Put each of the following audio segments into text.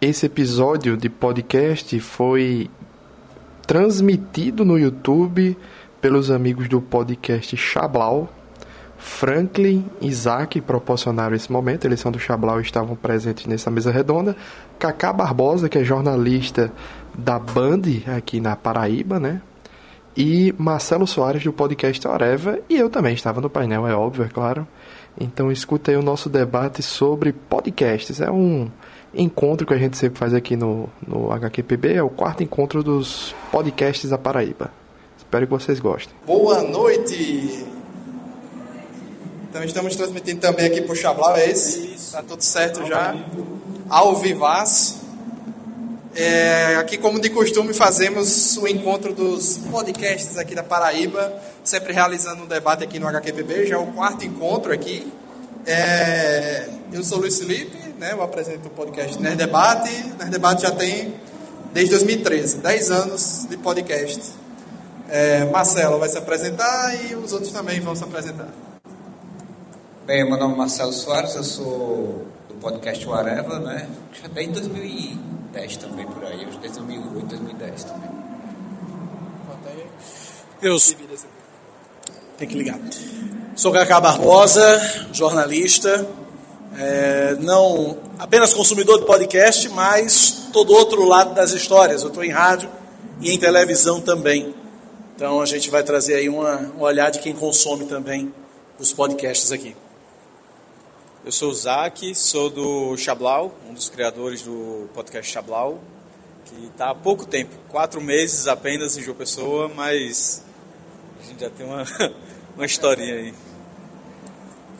esse episódio de podcast foi transmitido no YouTube pelos amigos do podcast Chablau. Franklin e Isaac proporcionaram esse momento, eles são do Chablau e estavam presentes nessa mesa redonda. Cacá Barbosa, que é jornalista da Band aqui na Paraíba, né? E Marcelo Soares do podcast Oreva, e eu também estava no painel, é óbvio, é claro. Então escuta aí o nosso debate sobre podcasts. É um encontro que a gente sempre faz aqui no, no HQPB, é o quarto encontro dos podcasts da Paraíba. Espero que vocês gostem. Boa noite! Então estamos transmitindo também aqui por Chablau, é esse? Isso. Tá tudo certo já? Ao vivaz. É, aqui, como de costume, fazemos o encontro dos podcasts aqui da Paraíba, sempre realizando um debate aqui no HQPB, já é o quarto encontro aqui. É, eu sou Luiz Felipe, né, eu apresento o podcast Nerd Debate. Nerd Debate já tem desde 2013, 10 anos de podcast. É, Marcelo vai se apresentar e os outros também vão se apresentar. Bem, meu nome é Marcelo Soares, eu sou do podcast Areva, né? Já desde 2010 também por aí, desde 2008, 2010 também. Eu tem que ligar. Sou Cacá Barbosa, jornalista, é, não apenas consumidor de podcast, mas todo outro lado das histórias. Eu estou em rádio e em televisão também. Então a gente vai trazer aí uma, um olhar de quem consome também os podcasts aqui. Eu sou o Zac, sou do Chablau, um dos criadores do podcast Chablau, que está há pouco tempo, quatro meses apenas em João Pessoa, mas a gente já tem uma, uma historinha aí.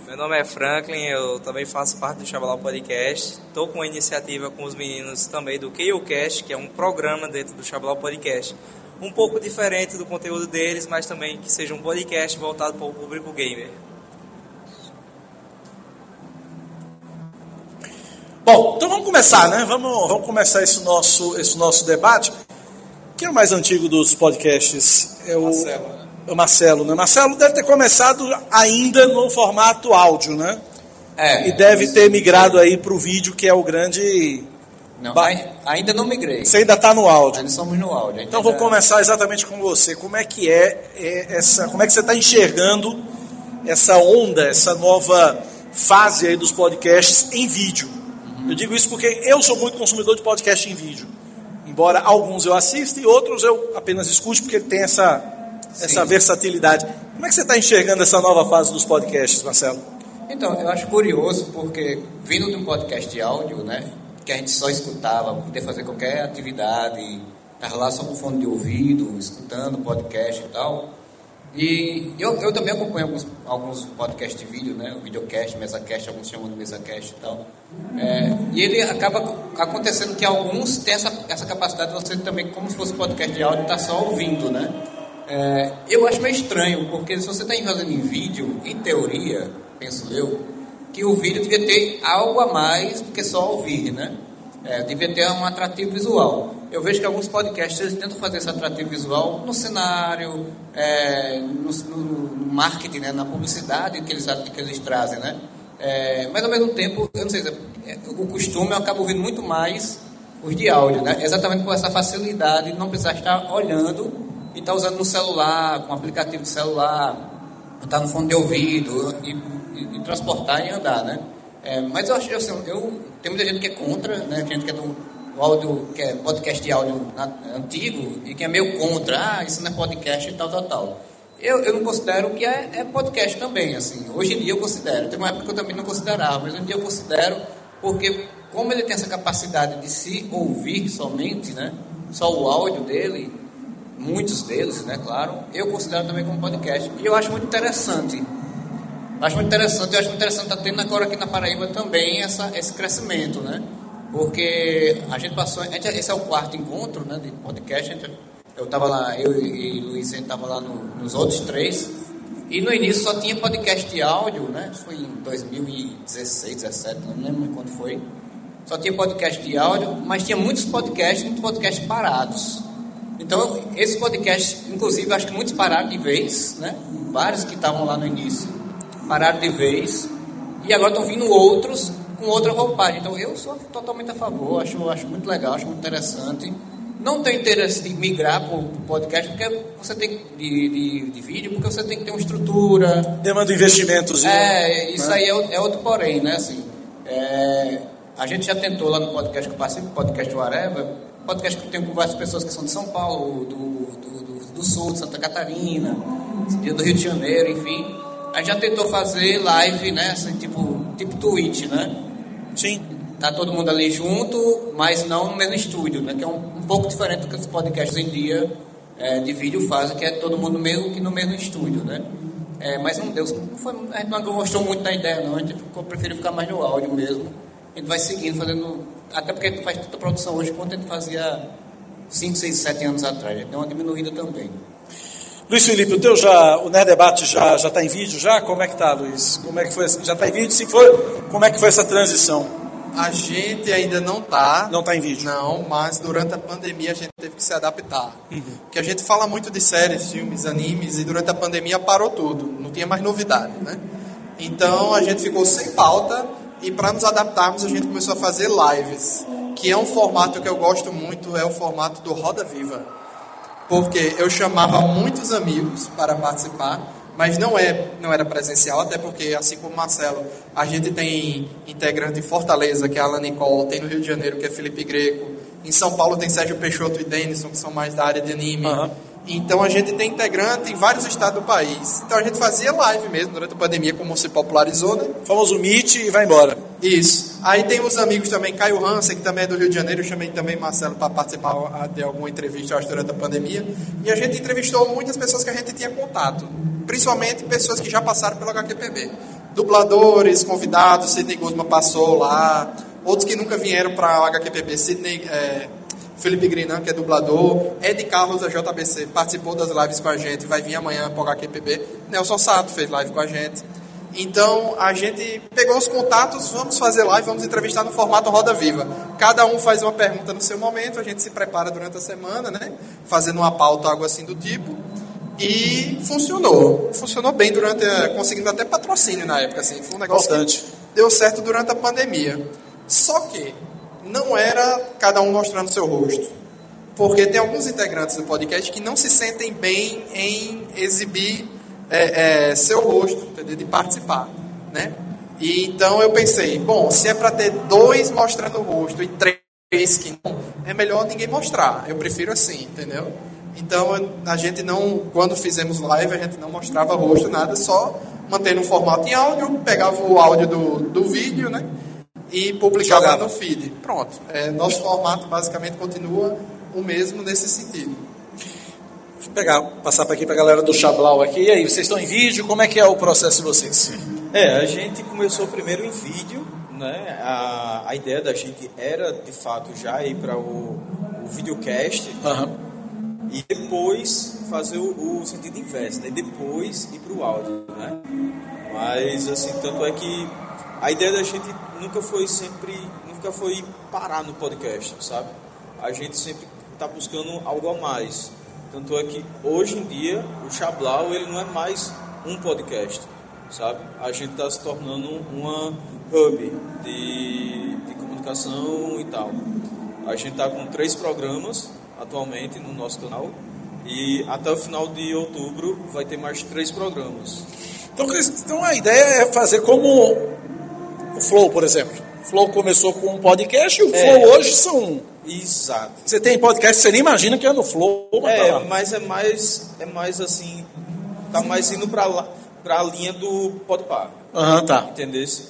Meu nome é Franklin, eu também faço parte do Chablau Podcast. Estou com uma iniciativa com os meninos também do KOCast, que é um programa dentro do Chablau Podcast. Um pouco diferente do conteúdo deles, mas também que seja um podcast voltado para o público gamer. Bom, então vamos começar, né? Vamos, vamos começar esse nosso, esse nosso debate. Quem é o mais antigo dos podcasts? É o Marcelo. O Marcelo, né? Marcelo deve ter começado ainda no formato áudio, né? É. E deve ter migrado aí para o vídeo, que é o grande. Não, ba... ainda não migrei. Você ainda está no áudio. Ainda somos no áudio. Então vou começar exatamente com você. Como é que é, é essa? Como é que você está enxergando essa onda, essa nova fase aí dos podcasts em vídeo? Eu digo isso porque eu sou muito consumidor de podcast em vídeo. Embora alguns eu assista e outros eu apenas escute porque ele tem essa, essa versatilidade. Como é que você está enxergando essa nova fase dos podcasts, Marcelo? Então, eu acho curioso porque vindo de um podcast de áudio, né, que a gente só escutava, podia fazer qualquer atividade, estava lá só com fone de ouvido, escutando podcast e tal. E eu, eu também acompanho alguns, alguns podcasts de vídeo, né? O videocast, mesacast, alguns chamam de mesacast e tal. É, e ele acaba acontecendo que alguns têm essa, essa capacidade de você também, como se fosse podcast de áudio, estar tá só ouvindo, né? É, eu acho meio estranho, porque se você está fazendo em vídeo, em teoria, penso eu, que o vídeo devia ter algo a mais do que só ouvir, né? É, devia ter um atrativo visual. Eu vejo que alguns podcasts tentam fazer esse atrativo visual no cenário, é, no, no, marketing, né, na publicidade que eles, que eles trazem, né? É, mas ao mesmo tempo, eu não sei, o costume eu acabo ouvindo muito mais os de áudio, né? Exatamente por essa facilidade de não precisar estar olhando e estar usando no celular, com aplicativo de celular, estar no fone de ouvido e, e, e transportar e andar, né? É, mas eu acho assim, eu tem muita gente que é contra, né? Gente que é do áudio, que é podcast de áudio antigo e que é meio contra, ah, isso não é podcast e tal, tal, tal. Eu, eu não considero que é, é podcast também, assim. Hoje em dia eu considero. Tem uma época que eu também não considerava, mas hoje em dia eu considero porque como ele tem essa capacidade de se ouvir somente, né? Só o áudio dele, muitos deles, né? Claro, eu considero também como podcast. E eu acho muito interessante Acho muito interessante, eu acho muito interessante estar tá tendo agora aqui na Paraíba também essa, esse crescimento, né? Porque a gente passou, a gente, esse é o quarto encontro né, de podcast, gente, eu estava lá, eu e, e Luiz, a gente estava lá no, nos outros três, e no início só tinha podcast de áudio, né? Foi em 2016, 2017, não lembro quando foi. Só tinha podcast de áudio, mas tinha muitos podcasts, muitos podcasts parados. Então, esses podcasts, inclusive, acho que muitos pararam de vez, né? Vários que estavam lá no início pararam de vez. E agora estão vindo outros com outra roupagem. Então eu sou totalmente a favor, acho, acho muito legal, acho muito interessante. Não tenho interesse de migrar para o podcast porque você tem de, de, de, vídeo, porque você tem que ter uma estrutura. Demanda investimentos. É, isso né? aí é, é, outro porém, né? Assim, é, a gente já tentou lá no podcast que eu participo, podcast Whatever, podcast que eu tenho com várias pessoas que são de São Paulo, do, do, do, do Sul, de Santa Catarina, do Rio de Janeiro, enfim. A gente já tentou fazer live, né? Assim, tipo, tipo Twitch, né? Sim. Tá todo mundo ali junto, mas não no mesmo estúdio, né? Que é um, um pouco diferente do que os podcasts em dia é, de vídeo fazem, que é todo mundo mesmo que no mesmo estúdio, né? É, mas não deu, foi, a gente não gostou muito da ideia, não. A gente ficou, preferiu ficar mais no áudio mesmo. A gente vai seguindo, fazendo. Até porque a gente faz tanta produção hoje quanto a gente fazia 5, 6, 7 anos atrás. A gente deu uma diminuída também. Luiz Felipe, o teu já, o Nerd Debate já já está em vídeo já? Como é que tá, Luiz? Como é que foi? Já está em vídeo? Se for, como é que foi essa transição? A gente ainda não está. Não está em vídeo. Não, mas durante a pandemia a gente teve que se adaptar. Uhum. Porque a gente fala muito de séries, filmes, animes e durante a pandemia parou tudo. Não tinha mais novidade, né? Então a gente ficou sem pauta e para nos adaptarmos a gente começou a fazer lives, que é um formato que eu gosto muito, é o formato do Roda Viva porque eu chamava muitos amigos para participar, mas não, é, não era presencial, até porque, assim como Marcelo, a gente tem integrante em Fortaleza, que é a Alan Nicole, tem no Rio de Janeiro, que é Felipe Greco, em São Paulo tem Sérgio Peixoto e Denison, que são mais da área de anime. Uhum. Então a gente tem integrante em vários estados do país. Então a gente fazia live mesmo durante a pandemia, como se popularizou, né? O famoso Meet e vai embora. Isso. Aí tem os amigos também, Caio Hansen, que também é do Rio de Janeiro, eu chamei também Marcelo para participar de alguma entrevista acho, durante a pandemia. E a gente entrevistou muitas pessoas que a gente tinha contato, principalmente pessoas que já passaram pelo HQPB. Dubladores, convidados, Sidney Guzman passou lá, outros que nunca vieram para o HQPB, Sidney. É, Felipe Grinan, que é dublador, Ed Carlos da JBC, participou das lives com a gente, vai vir amanhã para o HQPB. Nelson Sato fez live com a gente. Então a gente pegou os contatos, vamos fazer live, vamos entrevistar no formato Roda Viva. Cada um faz uma pergunta no seu momento, a gente se prepara durante a semana, né? Fazendo uma pauta, algo assim do tipo. E funcionou. Funcionou bem durante, a, conseguindo até patrocínio na época, assim. Foi um negócio Bastante. que deu certo durante a pandemia. Só que não era cada um mostrando seu rosto. Porque tem alguns integrantes do podcast que não se sentem bem em exibir é, é, seu rosto, entendeu? de participar. Né? E, então eu pensei, bom, se é para ter dois mostrando o rosto e três que não, é melhor ninguém mostrar. Eu prefiro assim, entendeu? Então a gente não, quando fizemos live, a gente não mostrava rosto, nada, só mantendo o formato em áudio, pegava o áudio do, do vídeo, né? E publicar lá no feed. Pronto. É, nosso formato basicamente continua o mesmo nesse sentido. Vou pegar, passar para aqui para a galera do Chablau aqui. E aí, vocês estão em vídeo? Como é que é o processo de vocês? É, a gente começou primeiro em vídeo, né? A, a ideia da gente era, de fato, já ir para o, o videocast. Uhum. E depois fazer o, o, sentido inverso, né? Depois ir para o áudio, né? Mas, assim, tanto é que a ideia da gente nunca foi sempre, nunca foi parar no podcast, sabe? A gente sempre está buscando algo a mais. Tanto é que hoje em dia o Chablau ele não é mais um podcast, sabe? A gente está se tornando uma hub de, de comunicação e tal. A gente está com três programas atualmente no nosso canal e até o final de outubro vai ter mais três programas. Então, então a ideia é fazer como o Flow, por exemplo. O Flow começou com um podcast e o é. Flow hoje são. Exato. Você tem podcast, você nem imagina que é no Flow. Mas é, tá mas é mais, é mais assim, tá mais indo pra, lá, pra linha do Podpar. Aham, tá. Entendesse?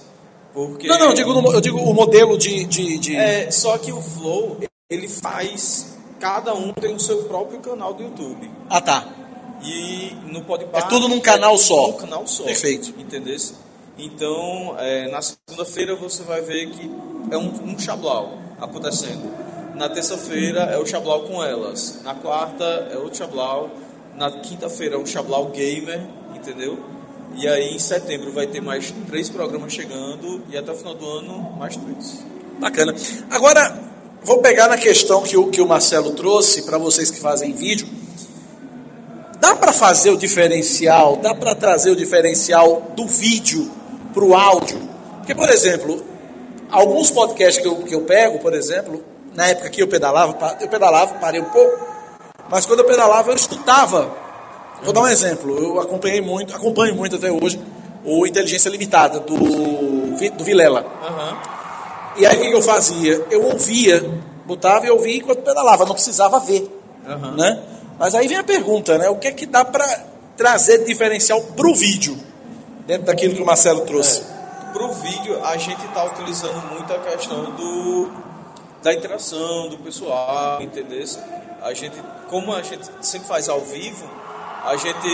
Porque... Não, não, eu digo, no, eu digo o modelo de, de, de... É, só que o Flow, ele faz... Cada um tem o seu próprio canal do YouTube. Ah, tá. E no Podpar... É tudo num canal é só. Num canal só. Perfeito. Entendesse? Então, é, na segunda-feira você vai ver que é um, um chablau acontecendo. Na terça-feira é o chablau com elas. Na quarta é outro chablau. Na quinta-feira é um chablau gamer, entendeu? E aí em setembro vai ter mais três programas chegando e até o final do ano mais três. Bacana. Agora, vou pegar na questão que o, que o Marcelo trouxe para vocês que fazem vídeo. Dá para fazer o diferencial, dá para trazer o diferencial do vídeo para o áudio. Porque, por exemplo, alguns podcasts que eu, que eu pego, por exemplo, na época que eu pedalava, eu pedalava, parei um pouco, mas quando eu pedalava eu escutava. Vou dar um exemplo, eu acompanhei muito, acompanho muito até hoje o Inteligência Limitada do, do Vilela. E aí o que eu fazia? Eu ouvia, botava e ouvia enquanto pedalava, não precisava ver. Né? Mas aí vem a pergunta, né? O que é que dá para trazer de diferencial para o vídeo? Dentro daquilo que o Marcelo trouxe. Para o vídeo, a gente está utilizando muito a questão do, da interação do pessoal, entendeu? A gente, como a gente sempre faz ao vivo, a gente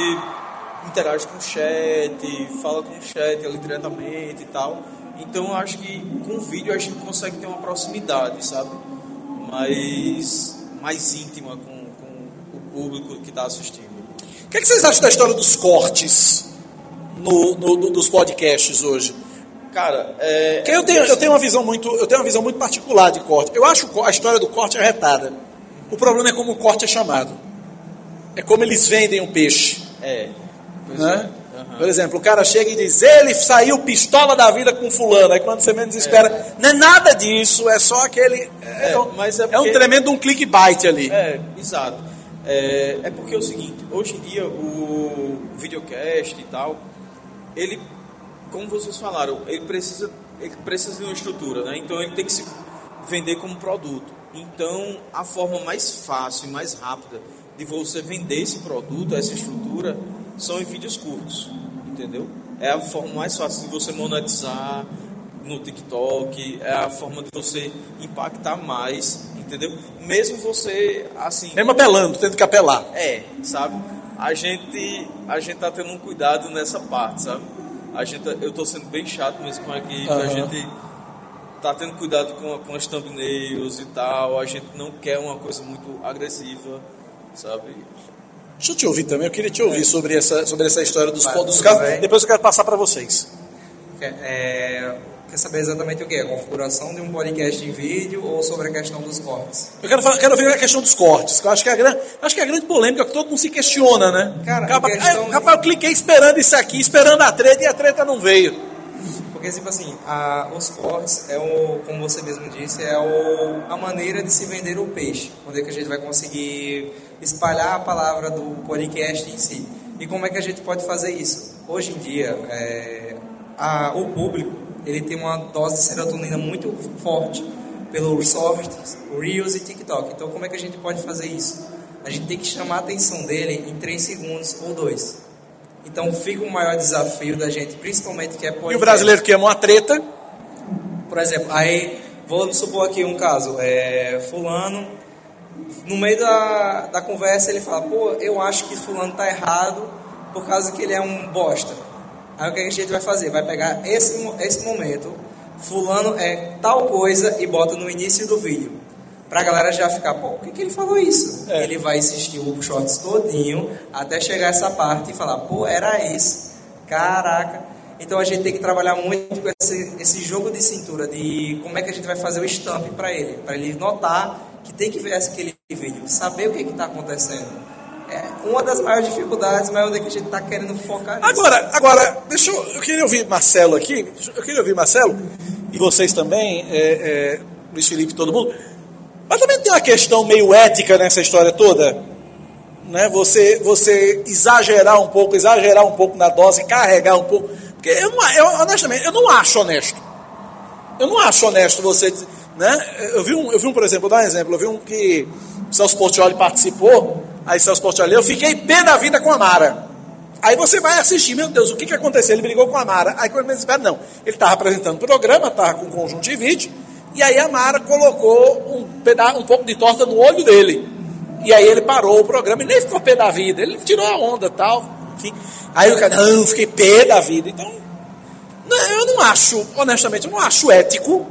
interage com o chat, fala com o chat ali diretamente e tal. Então, eu acho que com o vídeo a gente consegue ter uma proximidade, sabe? Mais, mais íntima com, com o público que está assistindo. O que, é que vocês acham da história dos cortes no, no- dos podcasts hoje? Cara, é, eu tenho, eu tenho uma visão muito, eu tenho uma visão muito particular de corte. Eu acho a história do corte arretada. O problema é como o corte é chamado. É como eles vendem o peixe. É. Né? é. Aham. Por exemplo, o cara chega e diz, ele saiu pistola da vida com fulano. Aí quando você menos espera, não é nada disso, é só aquele. É, É, um- mas é é um porque- tremendo um clickbait ali. É, exato. É, é porque é o seguinte, hoje em dia o videocast e tal, ele, como vocês falaram, ele precisa, ele precisa de uma estrutura, né? Então ele tem que se vender como produto. Então a forma mais fácil e mais rápida de você vender esse produto, essa estrutura, são em vídeos curtos, entendeu? É a forma mais fácil de você monetizar no TikTok, é a forma de você impactar mais, entendeu? Mesmo você, assim, Mesmo apelando, tendo que apelar. é, sabe? A gente, a gente tá tendo um cuidado nessa parte, sabe? A gente, eu tô sendo bem chato mesmo com a equipe, a gente tá tendo cuidado com, com as thumbnails e tal, a gente não quer uma coisa muito agressiva, sabe? Deixa eu te ouvir também, eu queria te ouvir sobre essa, sobre essa história dos, Vai, dos casos. Depois eu quero passar para vocês. Quer, é, quer saber exatamente o que? A configuração de um podcast em vídeo ou sobre a questão dos cortes? Eu quero, falar, quero ver a questão dos cortes, que eu acho que é a grande, acho que é a grande polêmica que todo mundo se questiona, né? Cara, Capa- questão é, rapaz, eu cliquei esperando isso aqui, esperando a treta e a treta não veio. Porque, tipo assim, a- os cortes, é o, como você mesmo disse, é o, a maneira de se vender o peixe. Onde é que a gente vai conseguir espalhar a palavra do podcast em si. E como é que a gente pode fazer isso? Hoje em dia, é, a- o público, ele tem uma dose de serotonina muito forte pelos shorts, Reels e TikTok. Então, como é que a gente pode fazer isso? A gente tem que chamar a atenção dele em 3 segundos ou 2. Então, fica o maior desafio da gente, principalmente que é E podcast. o brasileiro que ama uma treta, Por exemplo, aí vou supor aqui um caso, é, fulano, no meio da, da conversa ele fala, pô, eu acho que fulano tá errado por causa que ele é um bosta. Aí o que a gente vai fazer? Vai pegar esse, esse momento, fulano é tal coisa e bota no início do vídeo. Pra galera já ficar, pô, por que, que ele falou isso? É. Ele vai assistir o shorts todinho até chegar essa parte e falar, pô, era isso. Caraca. Então a gente tem que trabalhar muito com esse, esse jogo de cintura, de como é que a gente vai fazer o stamp para ele, para ele notar que tem que ver aquele vídeo, saber o que está acontecendo. É uma das maiores dificuldades, mas onde é que a gente está querendo focar nisso. Agora, agora, deixa eu, eu queria ouvir Marcelo aqui, eu queria ouvir Marcelo, e vocês também, é, é, Luiz Felipe, todo mundo, mas também tem uma questão meio ética nessa história toda, né? Você, você exagerar um pouco, exagerar um pouco na dose, carregar um pouco, porque eu, não, eu honestamente, eu não acho honesto. Eu não acho honesto você, né? Eu vi um, eu vi um, por exemplo, vou dar um exemplo, eu vi um que o Celso Portioli participou, aí Celso Portioli, eu fiquei pé da vida com a Mara. Aí você vai assistir, meu Deus, o que, que aconteceu? Ele brigou com a Mara. Aí quando ele espera, não. Ele estava apresentando o programa, estava com um conjunto de vídeo, e aí a Mara colocou um, peda um pouco de torta no olho dele. E aí ele parou o programa e nem ficou pé da vida. Ele tirou a onda tal, enfim. Aí o cara, não, eu fiquei pé da vida. Então, não, eu não acho, honestamente, eu não acho ético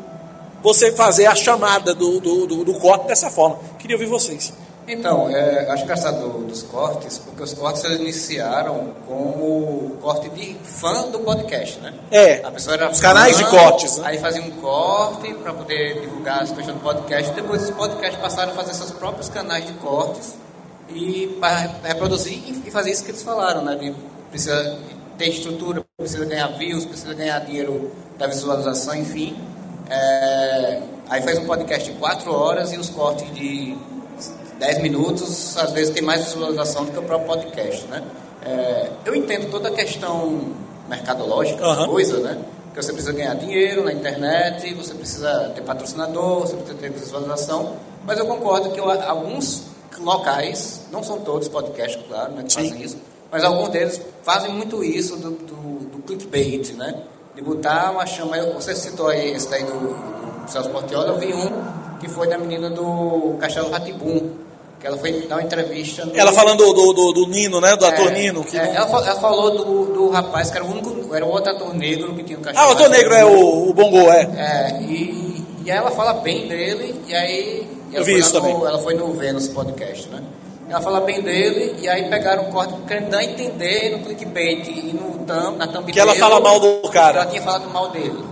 você fazer a chamada do, do, do, do corte dessa forma. Queria ouvir vocês. Então, é, acho engraçado do- dos cortes, porque os cortes eles iniciaram como corte de fã do podcast, né? É, A pessoa era os canais de fã, cortes, né? Aí fazia um corte para poder divulgar as questões do podcast. Depois os podcasts passaram a fazer seus próprios canais de cortes e para reproduzir e fazer isso que eles falaram, né? De, precisa ter estrutura, precisa ganhar views, precisa ganhar dinheiro da visualização, enfim. É, aí faz um podcast de 4 horas e os cortes de 10 minutos, às vezes tem mais visualização do que o próprio podcast, né? É, eu entendo toda a questão mercadológica Aham. coisa, né? Que você precisa ganhar dinheiro na internet, você precisa ter patrocinador, você precisa ter visualização, mas eu concordo que eu- alguns locais, não são todos podcasts, claro, né, que Sim. fazem isso, mas alguns deles fazem muito isso do, do, do clickbait, né? De botar uma chama. Você citou aí esse daí do, do Celso Portioli, eu vi um que foi da menina do Castelo Ratibum, ela foi dar uma entrevista. no- Ela falando do, do, do- Nino, né? Do ator é, Nino. Que é, não- ela, ela falou do, do rapaz que era o único, era o outro ator negro que tinha um cachorro. Ah, o ator negro é o, o Bongo, é. É, e, e aí ela fala bem dele, e aí. e Eu ela vi isso no- também. Ela foi no Vênus podcast, né? Ela fala bem dele, e aí pegaram o corte querendo dar a entender no clickbait e no thumb, na thumb Que ela fala mal do cara. Ela tinha falado mal dele.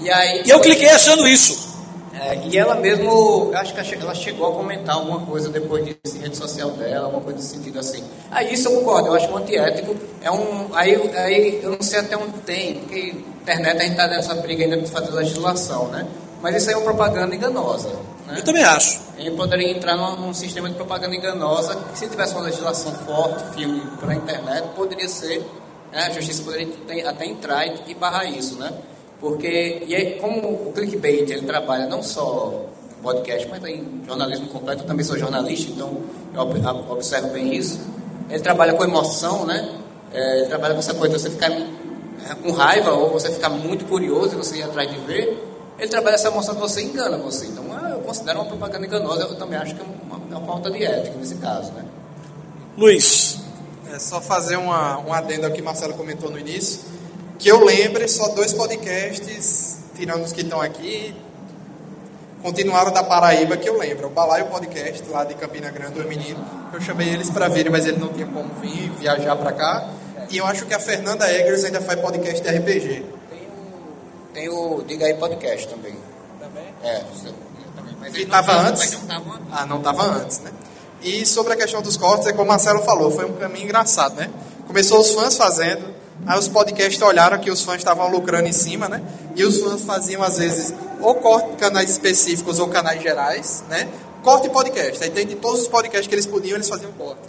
E aí. E eu cliquei achando isso. É, e ela mesmo, acho que ela che- ela chegou a comentar alguma coisa depois disso em rede social dela, alguma coisa nesse sentido assim. Aí isso eu concordo, eu acho antiético. É um, aí, aí eu não sei até onde tem, porque internet a gente está nessa briga ainda de fazer legislação, né? Mas isso aí é uma propaganda enganosa. Né? Eu também acho. Gente poderia entrar num, num sistema de propaganda enganosa, que se tivesse uma legislação forte, firme para a internet, poderia ser, né, a justiça poderia até entrar e, e barrar isso, né? Porque, e aí, como o clickbait, ele trabalha não só em podcast, mas em jornalismo completo, eu também sou jornalista, então eu ob- ob- observo bem isso. Ele trabalha com emoção, né? É, ele trabalha com essa coisa de você ficar é, com raiva ou você ficar muito curioso e você ir atrás de ver. Ele trabalha essa emoção que você engana você. Então, ah, eu considero uma propaganda enganosa. Eu também acho que é uma, é uma falta de ética nesse caso, né? Luiz, É só fazer uma, um adendo ao que Marcelo comentou no início. Que eu lembre, só dois podcasts, tirando os que estão aqui, continuaram da Paraíba, que eu lembro. O Balaio Podcast, lá de Campina Grande, do menino. Eu chamei eles para virem, mas eles não tinham como vir, viajar para cá. E eu acho que a Fernanda Eggers ainda faz podcast de RPG. Tem o Diga aí Podcast também. Também? É, também. Mas Que ele não tava tava- antes? mas não tava- Ah, não estava antes, né? E sobre a questão dos cortes, é como o Marcelo falou, foi um caminho engraçado, né? Começou os fãs fazendo, aí os podcasts olharam que os fãs estavam lucrando em cima, né? E os fãs faziam, às vezes, ou corte de canais específicos ou canais gerais, né? Corte podcast. Aí tem de todos os podcasts que eles podiam, eles faziam corte.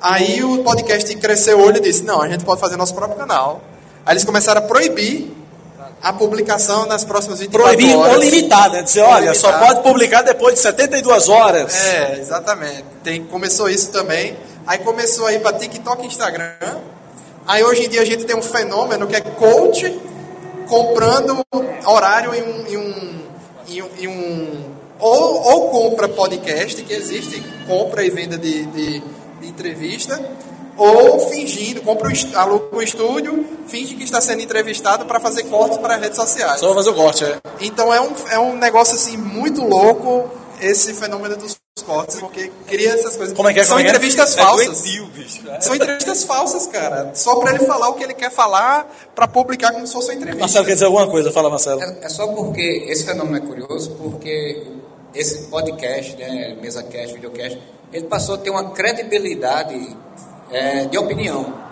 Aí o podcast cresceu o olho e disse, não, a gente pode fazer nosso próprio canal. Aí eles começaram a proibir a publicação nas próximas 24 proibir horas. ou limitar, né? Dizer, olha, só pode publicar depois de 72 horas. É, exatamente. Tem, começou isso também. Aí começou a ir para TikTok e Instagram. Aí hoje em dia a gente tem um fenômeno que é coach comprando horário em um. Em um, em um, em um- ou, ou compra podcast, que existe compra e venda de, de, de entrevista, ou fingindo, compra um, aluga um estúdio, finge que está sendo entrevistado para fazer cortes para redes sociais. Só fazer o corte, é. Então é um, é um negócio assim muito louco esse fenômeno dos cortes, porque cria essas coisas. Como é que é, São como é que é? entrevistas É falsas. doentio, bicho. São entrevistas falsas, cara. Só pra ele falar o que ele quer falar, pra publicar como se fosse uma entrevista. Marcelo quer dizer alguma coisa? Fala, Marcelo. É, é só porque esse fenômeno é curioso, porque esse podcast, né, mesa cast, videocast, ele passou a ter uma credibilidade é, de opinião.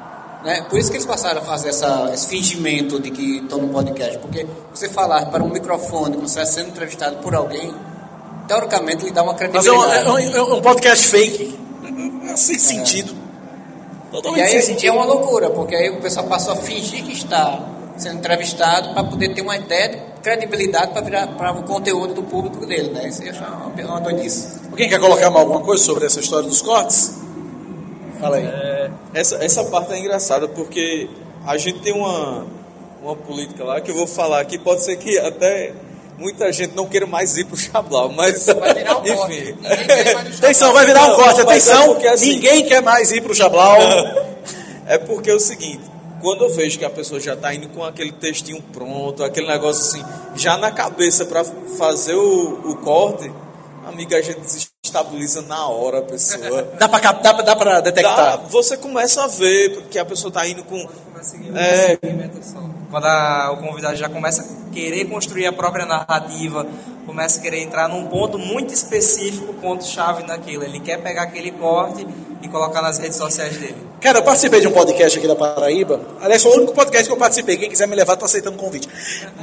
Né? Por isso que eles passaram a fazer essa, esse fingimento de que estão no podcast. Porque você falar para um microfone, como se estivesse sendo entrevistado por alguém, teoricamente lhe dá uma Mas é credibilidade. um, é um- é um podcast fake. Sem sentido. E Totalmente sem aí sentido. é uma loucura, porque aí o pessoal passou a fingir que está sendo entrevistado para poder ter uma ideia de credibilidade para virar para o conteúdo do público dele, né? Isso acho uma, uma doidice. Alguém quer colocar mais alguma coisa sobre essa história dos cortes? Fala aí. É, essa, essa parte é engraçada porque a gente tem uma, uma política lá que eu vou falar aqui, pode ser que até muita gente não queira mais ir pro Chablau, mas Vai virar um corte. enfim. Atenção, vai virar um corte. mas é Atenção, porque, assim, ninguém quer mais ir pro Chablau. É porque é o seguinte, quando eu vejo que a pessoa já está indo com aquele textinho pronto, aquele negócio assim, já na cabeça para fazer o, o corte, amiga, a gente desestabiliza na hora a pessoa. Dá pra, cap- dá, pra- dá pra Dá, detectar. você começa a ver que a pessoa está indo com. É, Quando a- o convidado já começa a querer construir a própria narrativa, começa a querer entrar num ponto muito específico, ponto-chave naquilo. Ele quer pegar aquele corte e colocar nas redes sociais dele? Cara, eu participei de um podcast aqui da Paraíba. Aliás, foi o único podcast que eu participei. Quem quiser me levar, tô aceitando o convite.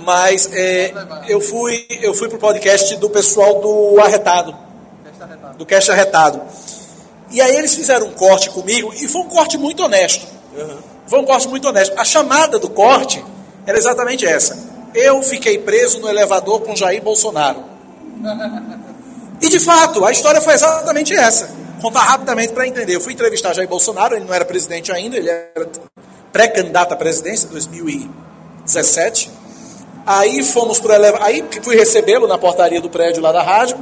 Mas é, eu fui eu fui pro podcast do pessoal do Arretado. Do Cast Arretado. E aí eles fizeram um corte comigo e foi um corte muito honesto. Foi um corte muito honesto. A chamada do corte era exatamente essa. Eu fiquei preso no elevador com Jair Bolsonaro. E de fato, a história foi exatamente essa. Contar rapidamente para entender. Eu fui entrevistar Jair Bolsonaro, ele não era presidente ainda, ele era pré-candidato à presidência, 2017. Aí fomos pro elevador, aí fui recebê-lo na portaria do prédio lá da rádio.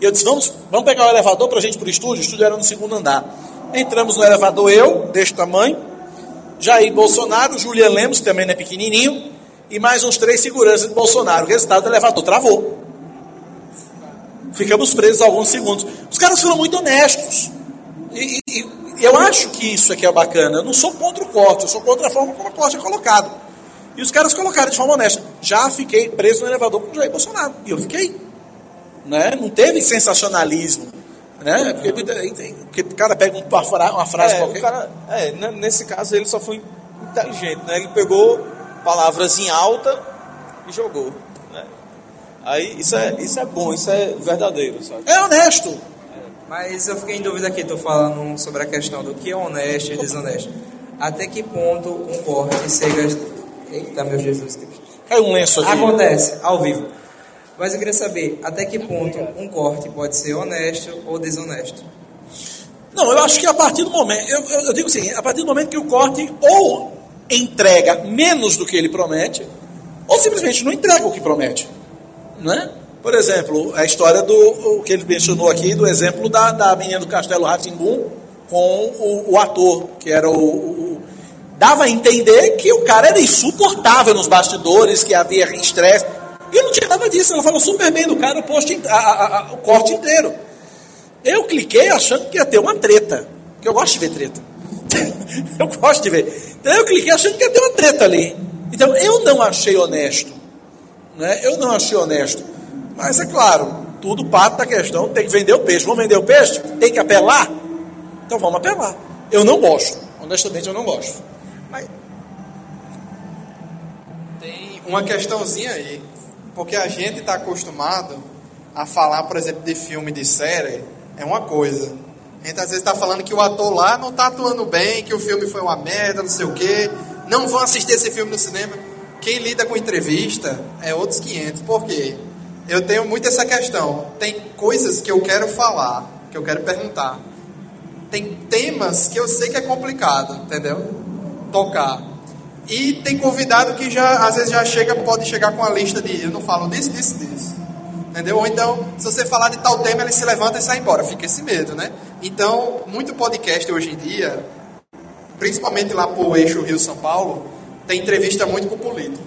E eu disse: "Vamos, vamos pegar o elevador para a gente ir pro estúdio". O estúdio era no segundo andar. Entramos no elevador eu, deste tamanho, Jair Bolsonaro, Julian Lemos, que também não é pequenininho, e mais uns três seguranças de Bolsonaro. O resultado do elevador travou. Ficamos presos alguns segundos. Os caras foram muito honestos. E, e- e eu acho que isso aqui é bacana. Eu não sou contra o corte, eu sou contra a forma como o corte é colocado. E os caras colocaram de forma honesta. Já fiquei preso no elevador com o Jair Bolsonaro. E eu fiquei. Né? Não teve sensacionalismo. Né? Porque, porque o cara pega uma, fra- uma frase É, qualquer. o cara, é, n- nesse caso ele só foi inteligente, né? Ele pegou palavras em alta e jogou, né? Aí isso é, isso é bom, isso é verdadeiro, sabe? É honesto. Mas eu fiquei em dúvida aqui, tô falando sobre a questão do que é honesto e desonesto. Até que ponto um corte chega. Eita, meu Jesus Cristo. Caiu um lenço aqui. Acontece, ao vivo. Mas eu queria saber até que ponto um corte pode ser honesto ou desonesto. Não, eu acho que a partir do momento, eu, eu- eu digo assim, a partir do momento que o corte ou entrega menos do que ele promete, ou simplesmente não entrega o que promete. Né? Por exemplo, a história do que ele mencionou aqui, do exemplo da, da menina do Castelo Ratimbum com o, o ator, que era o, o- Dava a entender que o cara era insuportável nos bastidores, que havia estresse. E não tinha nada disso, ela falou super bem do cara o, post, a- a- a- o corte inteiro. Eu cliquei achando que ia ter uma treta. Porque eu gosto de ver treta. eu gosto de ver. Então eu cliquei achando que ia ter uma treta ali. Então eu não achei honesto. Né? Eu não achei honesto. Mas é claro, tudo parte da questão, tem que vender o peixe. Vamos vender o peixe? Tem que apelar? Então vamos apelar. Eu não gosto. Honestamente eu não gosto. Mas tem uma questãozinha aí. Porque a gente está acostumado a falar, por exemplo, de filme, de série, é uma coisa. A gente às vezes está falando que o ator lá não está atuando bem, que o filme foi uma merda, não sei o quê. Não vão assistir esse filme no cinema. Quem lida com entrevista é outros 500. Por quê? Eu tenho muito essa questão. Tem coisas que eu quero falar, que eu quero perguntar. Tem temas que eu sei que é complicado, entendeu? Tocar. E tem convidado que já, às vezes já chega, pode chegar com a lista de eu não falo disso, disso, disso. Entendeu? Ou então, se você falar de tal tema, ele se levanta e sai embora. Fica esse medo, né? Então, muito podcast hoje em dia, principalmente lá pro eixo Rio-São Paulo, tem entrevista muito com político.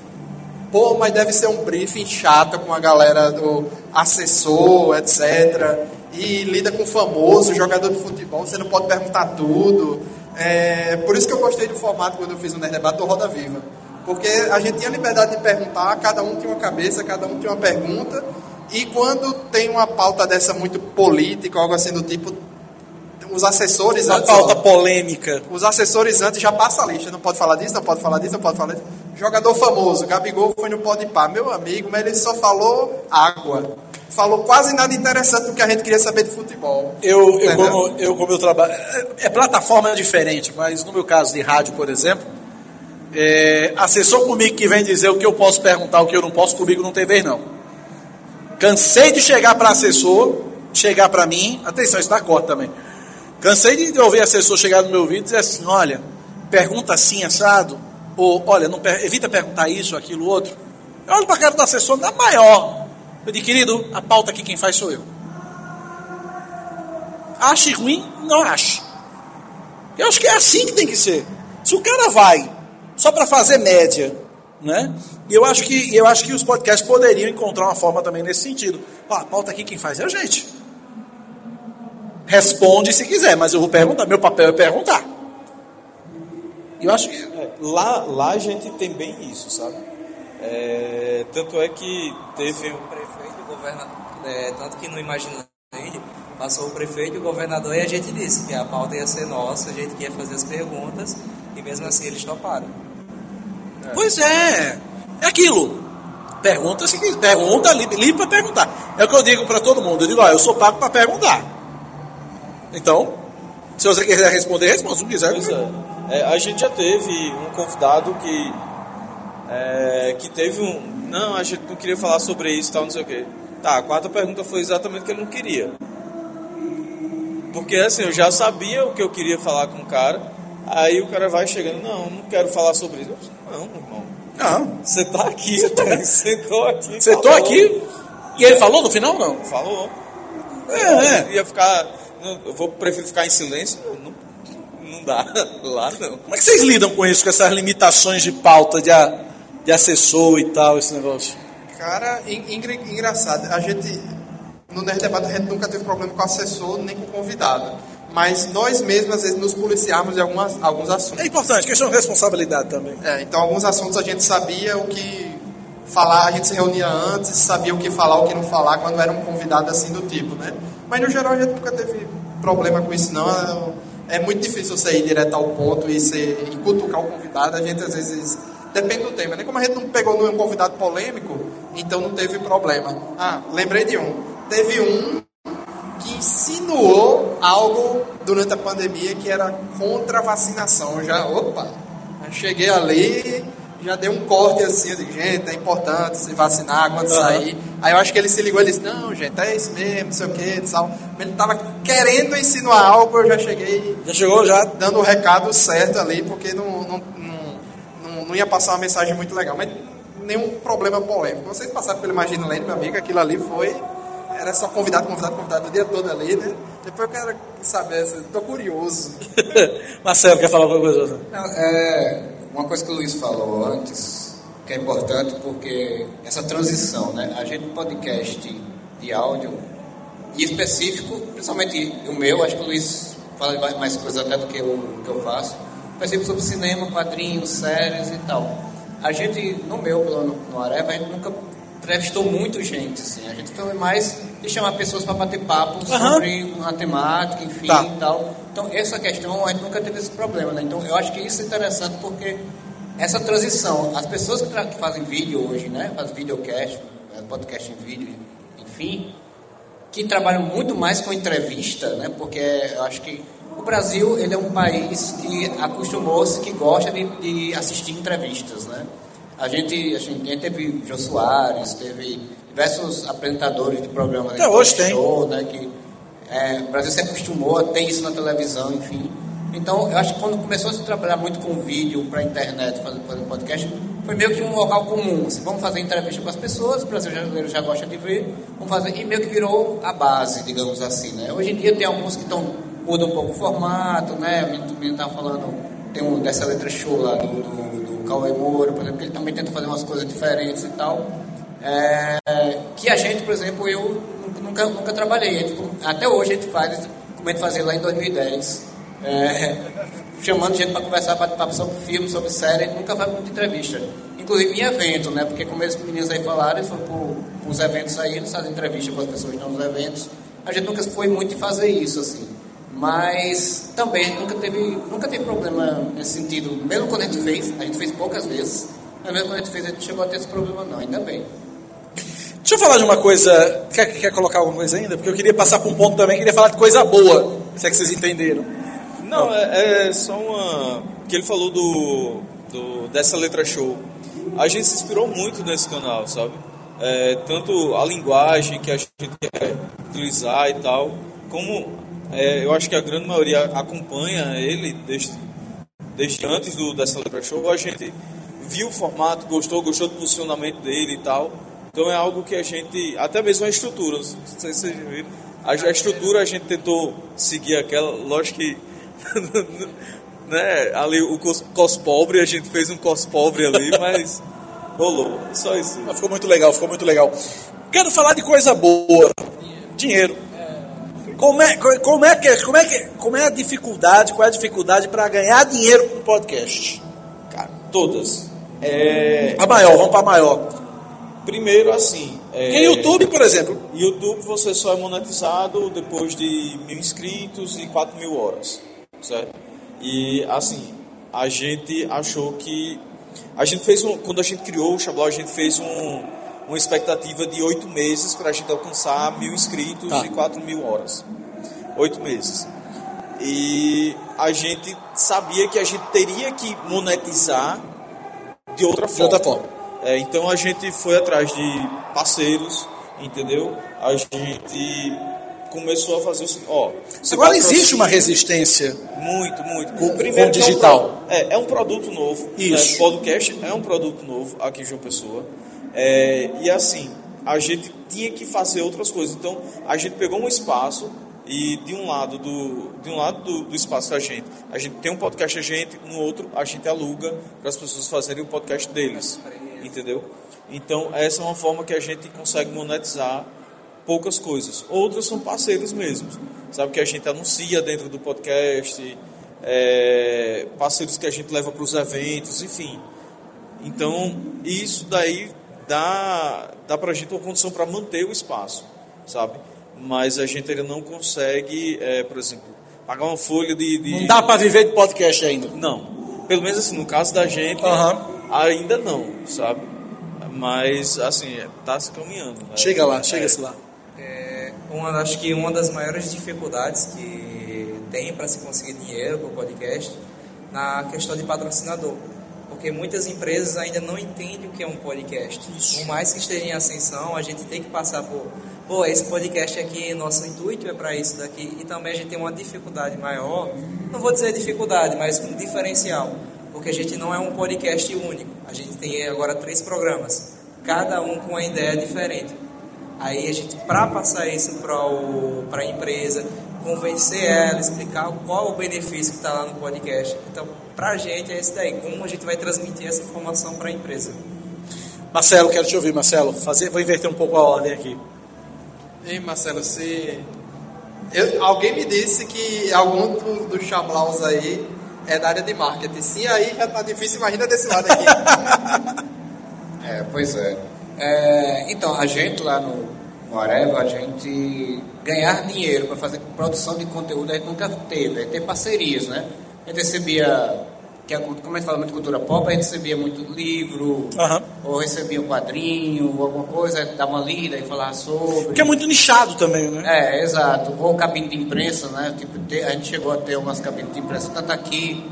Pô, mas deve ser um briefing chato com a galera do assessor, etc. E lida com famoso, jogador de futebol, você não pode perguntar tudo. É, por isso que eu gostei do formato quando eu fiz o Nerd Debate do Roda Viva. Porque a gente tinha liberdade de perguntar, cada um tinha uma cabeça, cada um tinha uma pergunta. E quando tem uma pauta dessa muito política, algo assim do tipo, os assessores Uma pauta ó, polêmica. os assessores antes já passa a lista. Não pode falar disso, não pode falar disso, não pode falar disso. Jogador famoso, Gabigol foi no Pode Pá. Meu amigo, mas ele só falou água. Falou quase nada interessante do que a gente queria saber de futebol. Eu, eu, como, eu, como eu trabalho. É, é plataforma diferente, mas no meu caso de rádio, por exemplo, é, assessor comigo que vem dizer o que eu posso perguntar, o que eu não posso, comigo não tem vez, não. Cansei de chegar para assessor, chegar para mim, atenção, isso dá corte também. Cansei de ouvir assessor chegar no meu ouvido e dizer assim: olha, pergunta assim, assado, ou olha, não, evita perguntar isso, aquilo, outro. Eu olho para a cara do assessor, na maior. Eu digo, querido, a pauta aqui quem faz sou eu. Ache ruim? Não ache. Eu acho que é assim que tem que ser. Se o cara vai só para fazer média, né? Eu acho que eu acho que os podcasts poderiam encontrar uma forma também nesse sentido. A pauta aqui quem faz é a gente. Responde se quiser, mas eu vou perguntar. Meu papel é perguntar. Eu acho que É, lá, lá a gente tem bem isso, sabe? É, tanto é que teve o governador, é, tanto que no Imagina Ele, Passou o prefeito e o governador e a gente disse que a pauta ia ser nossa, a gente ia fazer as perguntas e mesmo assim eles toparam. Pois é, é aquilo. Pergunta se quiser, pergunta livre, para perguntar. É o que eu digo para todo mundo. Eu digo, ó, eu sou pago para perguntar. Então, se você quiser responder, responde. Se não quiser, Pois é. É, a gente já teve um convidado que é, que teve um não a gente não queria falar sobre isso tal não sei o quê tá a quarta pergunta foi exatamente o que ele não queria porque assim eu já sabia o que eu queria falar com o cara aí o cara vai chegando não não quero falar sobre isso Eu disse, não irmão Não. você tá aqui você tá, sentou aqui Você tô falou. aqui e ele falou no final, não? falou É, é. ia ficar eu vou prefiro ficar em silêncio não, não dá lá não Como é que vocês lidam com isso, com essas limitações de pauta, de, a- de assessor e tal, esse negócio? Cara, en- engra- engraçado. A gente, no Nerd Debate, a gente nunca teve problema com o assessor nem com o convidado. Mas nós mesmos, às vezes, nos policiarmos de algumas, alguns assuntos. É importante, questão de responsabilidade também. É, então, alguns assuntos a gente sabia o que falar, a gente se reunia antes, sabia o que falar, o que não falar, quando era um convidado assim do tipo, né? Mas, no geral, a gente nunca teve problema com isso, não. É muito difícil você ir direto ao ponto e, ser, e cutucar o convidado. A gente, às vezes, depende do tema, né? Como a gente não pegou nenhum convidado polêmico, então não teve problema. Ah, lembrei de um. Teve um que insinuou algo durante a pandemia que era contra a vacinação. Eu Já, opa, eu cheguei ali, já dei um corte assim, digo, gente, é importante se vacinar quando sair. Aí eu acho que ele se ligou e disse, não, gente, é isso mesmo, não sei o que, tal. Ele tava querendo insinuar algo, eu já cheguei Já chegou já? dando o recado certo ali, porque não, não, não, ia passar uma mensagem muito legal. Mas nenhum problema polêmico. Vocês passaram pelo Imagina Lane, meu amigo, aquilo ali foi. Era só convidado, convidado, convidado o dia todo ali, né? Depois eu quero saber, assim, tô curioso. Marcelo, quer falar alguma coisa? Não, é, uma coisa que o Luiz falou antes, que é importante porque essa transição, né? A gente podcast de áudio, e específico, principalmente o meu, acho que o Luiz fala mais- mais coisas até do que eu, que eu faço, específico sobre cinema, quadrinhos, séries e tal. A gente, no meu, no, no Areva, a gente nunca entrevistou muito gente, assim. A gente foi mais de chamar pessoas para bater papo Aham. sobre uma temática, enfim, Tá. e tal. Então, essa questão, a gente nunca teve esse problema, né? Então, eu acho que isso é interessante porque essa transição, as pessoas que, que fazem vídeo hoje, né? Fazem videocast, eh, podcast em vídeo, enfim, que trabalham muito mais com entrevista, né? Porque eu acho que Brasil ele é um país que acostumou-se, que gosta de, de assistir entrevistas, né? A gente, a gente teve Jô Soares, teve diversos apresentadores de programas Até hoje tem. show, né? Que é, o Brasil se acostumou a ter isso na televisão, enfim. Então, eu acho que quando começou a se trabalhar muito com vídeo para internet, fazer, fazer podcast, foi meio que um local comum. Assim, vamos fazer entrevista com as pessoas, o brasileiro já gosta de ver, vamos fazer, e meio que virou a base, digamos assim, né? Hoje em dia tem alguns que estão mudam um pouco o formato, né? O menino- estava falando, tem um dessa letra show lá do, do, do Cauê Moura, por exemplo, que ele também tenta fazer umas coisas diferentes e tal. É, que a gente, por exemplo, eu nunca, nunca trabalhei. Até hoje a gente faz, como a gente fazia lá em 2010, é, chamando gente para conversar, para papo sobre filme, sobre série, a gente nunca faz muita entrevista. Inclusive em evento, né? Porque como esses meninos aí falaram, eles foram para os eventos aí, eles fazem entrevista com as pessoas que estão nos eventos. A gente nunca foi muito de fazer isso, assim. Mas também a gente nunca teve, nunca teve problema nesse sentido. Mesmo quando a gente fez, a gente fez poucas vezes, mas mesmo quando a gente fez, a gente chegou a ter esse problema não, ainda bem. Deixa eu falar de uma coisa. Quer, quer colocar alguma coisa ainda? Porque eu queria passar para um ponto também, queria falar de coisa boa. Se é que vocês entenderam. Não, é, é só uma. que ele falou do, do dessa letra show. A gente se inspirou muito nesse canal, sabe? É, tanto a linguagem que a gente quer utilizar e tal, como é, eu acho que a grande maioria acompanha ele desde, desde antes do, dessa letra show. A gente viu o formato, gostou, gostou do posicionamento dele e tal. Então é algo que a gente, até mesmo a estrutura, não sei se vocês viram, a, a estrutura a gente tentou seguir aquela, lógico que né, ali o cos, cos pobre, a gente fez um cos pobre ali, mas rolou, só isso. Mas ficou muito legal, ficou muito legal. Quero falar de coisa boa. Dinheiro. Como é, co- como é, que, como é, que, como é a dificuldade, qual é a dificuldade para ganhar dinheiro com podcast? Cara, todas. É, A maior, vamos para a maior. primeiro, assim, Porque YouTube, por exemplo, YouTube você só é monetizado depois de mil inscritos e 4 mil horas, certo? E assim, a gente achou que a gente fez um, quando a gente criou o Xablau, a gente fez um, uma expectativa de oito meses para a gente alcançar mil inscritos Tá. e 4 mil horas, oito meses. E a gente sabia que a gente teria que monetizar de outra forma. outra forma. É, então a gente foi atrás de parceiros, entendeu? A gente começou a fazer o seguinte, ó. agora existe uma resistência. muito, muito. Com- O com que é um digital. É, é um produto novo. Isso. Né? Podcast é um produto novo aqui em João Pessoa. É, e assim, a gente tinha que fazer outras coisas. Então, a gente pegou um espaço e de um lado do, de um lado do, do espaço da gente, a gente tem um podcast a gente, no outro a gente aluga para as pessoas fazerem o podcast deles. Entendeu? Então, essa é uma forma que a gente consegue monetizar poucas coisas. Outras são parceiros mesmos. Sabe que a gente anuncia dentro do podcast, é, parceiros que a gente leva para os eventos, enfim. Então, isso daí dá, dá para a gente uma condição para manter o espaço, sabe? Mas a gente ainda não consegue, é, por exemplo, pagar uma folha de... de... Não dá para viver de podcast ainda. Não. Pelo menos assim, no caso da gente, Aham. ainda não, sabe? Mas, assim, tá se caminhando. Né? Chega lá, É. chega-se lá. É, uma, acho que uma das maiores dificuldades que tem para se conseguir dinheiro para o podcast na questão de patrocinador. Porque muitas empresas ainda não entendem o que é um podcast. Por mais que esteja em ascensão, a gente tem que passar por. Pô, esse podcast aqui, nosso intuito é para isso daqui. E também a gente tem uma dificuldade maior. Não vou dizer dificuldade, mas um diferencial. Porque a gente não é um podcast único. A gente tem agora três programas. Cada um com uma ideia diferente. Aí a gente, para passar isso para a empresa, convencer ela, explicar qual o benefício que está lá no podcast. Então, para a gente é esse daí, como a gente vai transmitir essa informação para a empresa. Marcelo, quero te ouvir, Marcelo. Fazer, vou inverter um pouco a ordem aqui. Ei, Marcelo, você. Eu- alguém me disse que algum do- dos chablaus aí é da área de marketing. Sim, aí já tá difícil, imagina desse lado aqui. É, pois é. É, Então, a gente lá no, no Areva, a gente ganhar dinheiro para fazer produção de conteúdo, a gente nunca teve. É ter parcerias, né? A gente recebia, que a, como a gente fala muito de cultura pop, a gente recebia muito livro, Aham. ou recebia um quadrinho, ou alguma coisa, dava uma lida e falava sobre. Porque é muito nichado também, né? É, exato. Ou cabine de imprensa, né? Tipo, a gente chegou a ter umas cabines de imprensa, tanto aqui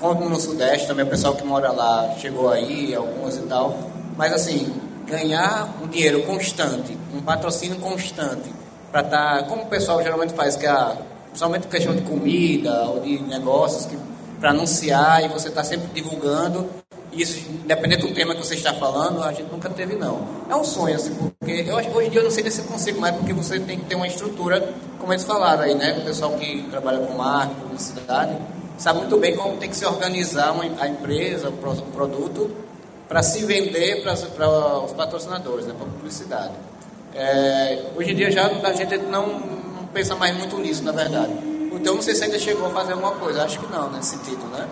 como no Sudeste, também o pessoal que mora lá chegou aí, algumas e tal. Mas assim, ganhar um dinheiro constante, um patrocínio constante, para estar, como o pessoal geralmente faz, que é a, principalmente questão de comida ou de negócios, para anunciar e você está sempre divulgando. Isso, independente do tema que você está falando, a gente nunca teve, não. É um sonho, assim, porque eu, hoje em dia eu não sei se eu consigo mais, porque você tem que ter uma estrutura, como eles falaram aí, né? O pessoal que trabalha com marketing, publicidade, sabe muito bem como tem que se organizar uma, a empresa, o pro- o produto, para se vender para os patrocinadores, né? Para publicidade. É, hoje em dia já a gente não pensa mais muito nisso, na verdade. Então não sei se ainda chegou a fazer alguma coisa, acho que não, nesse sentido, né?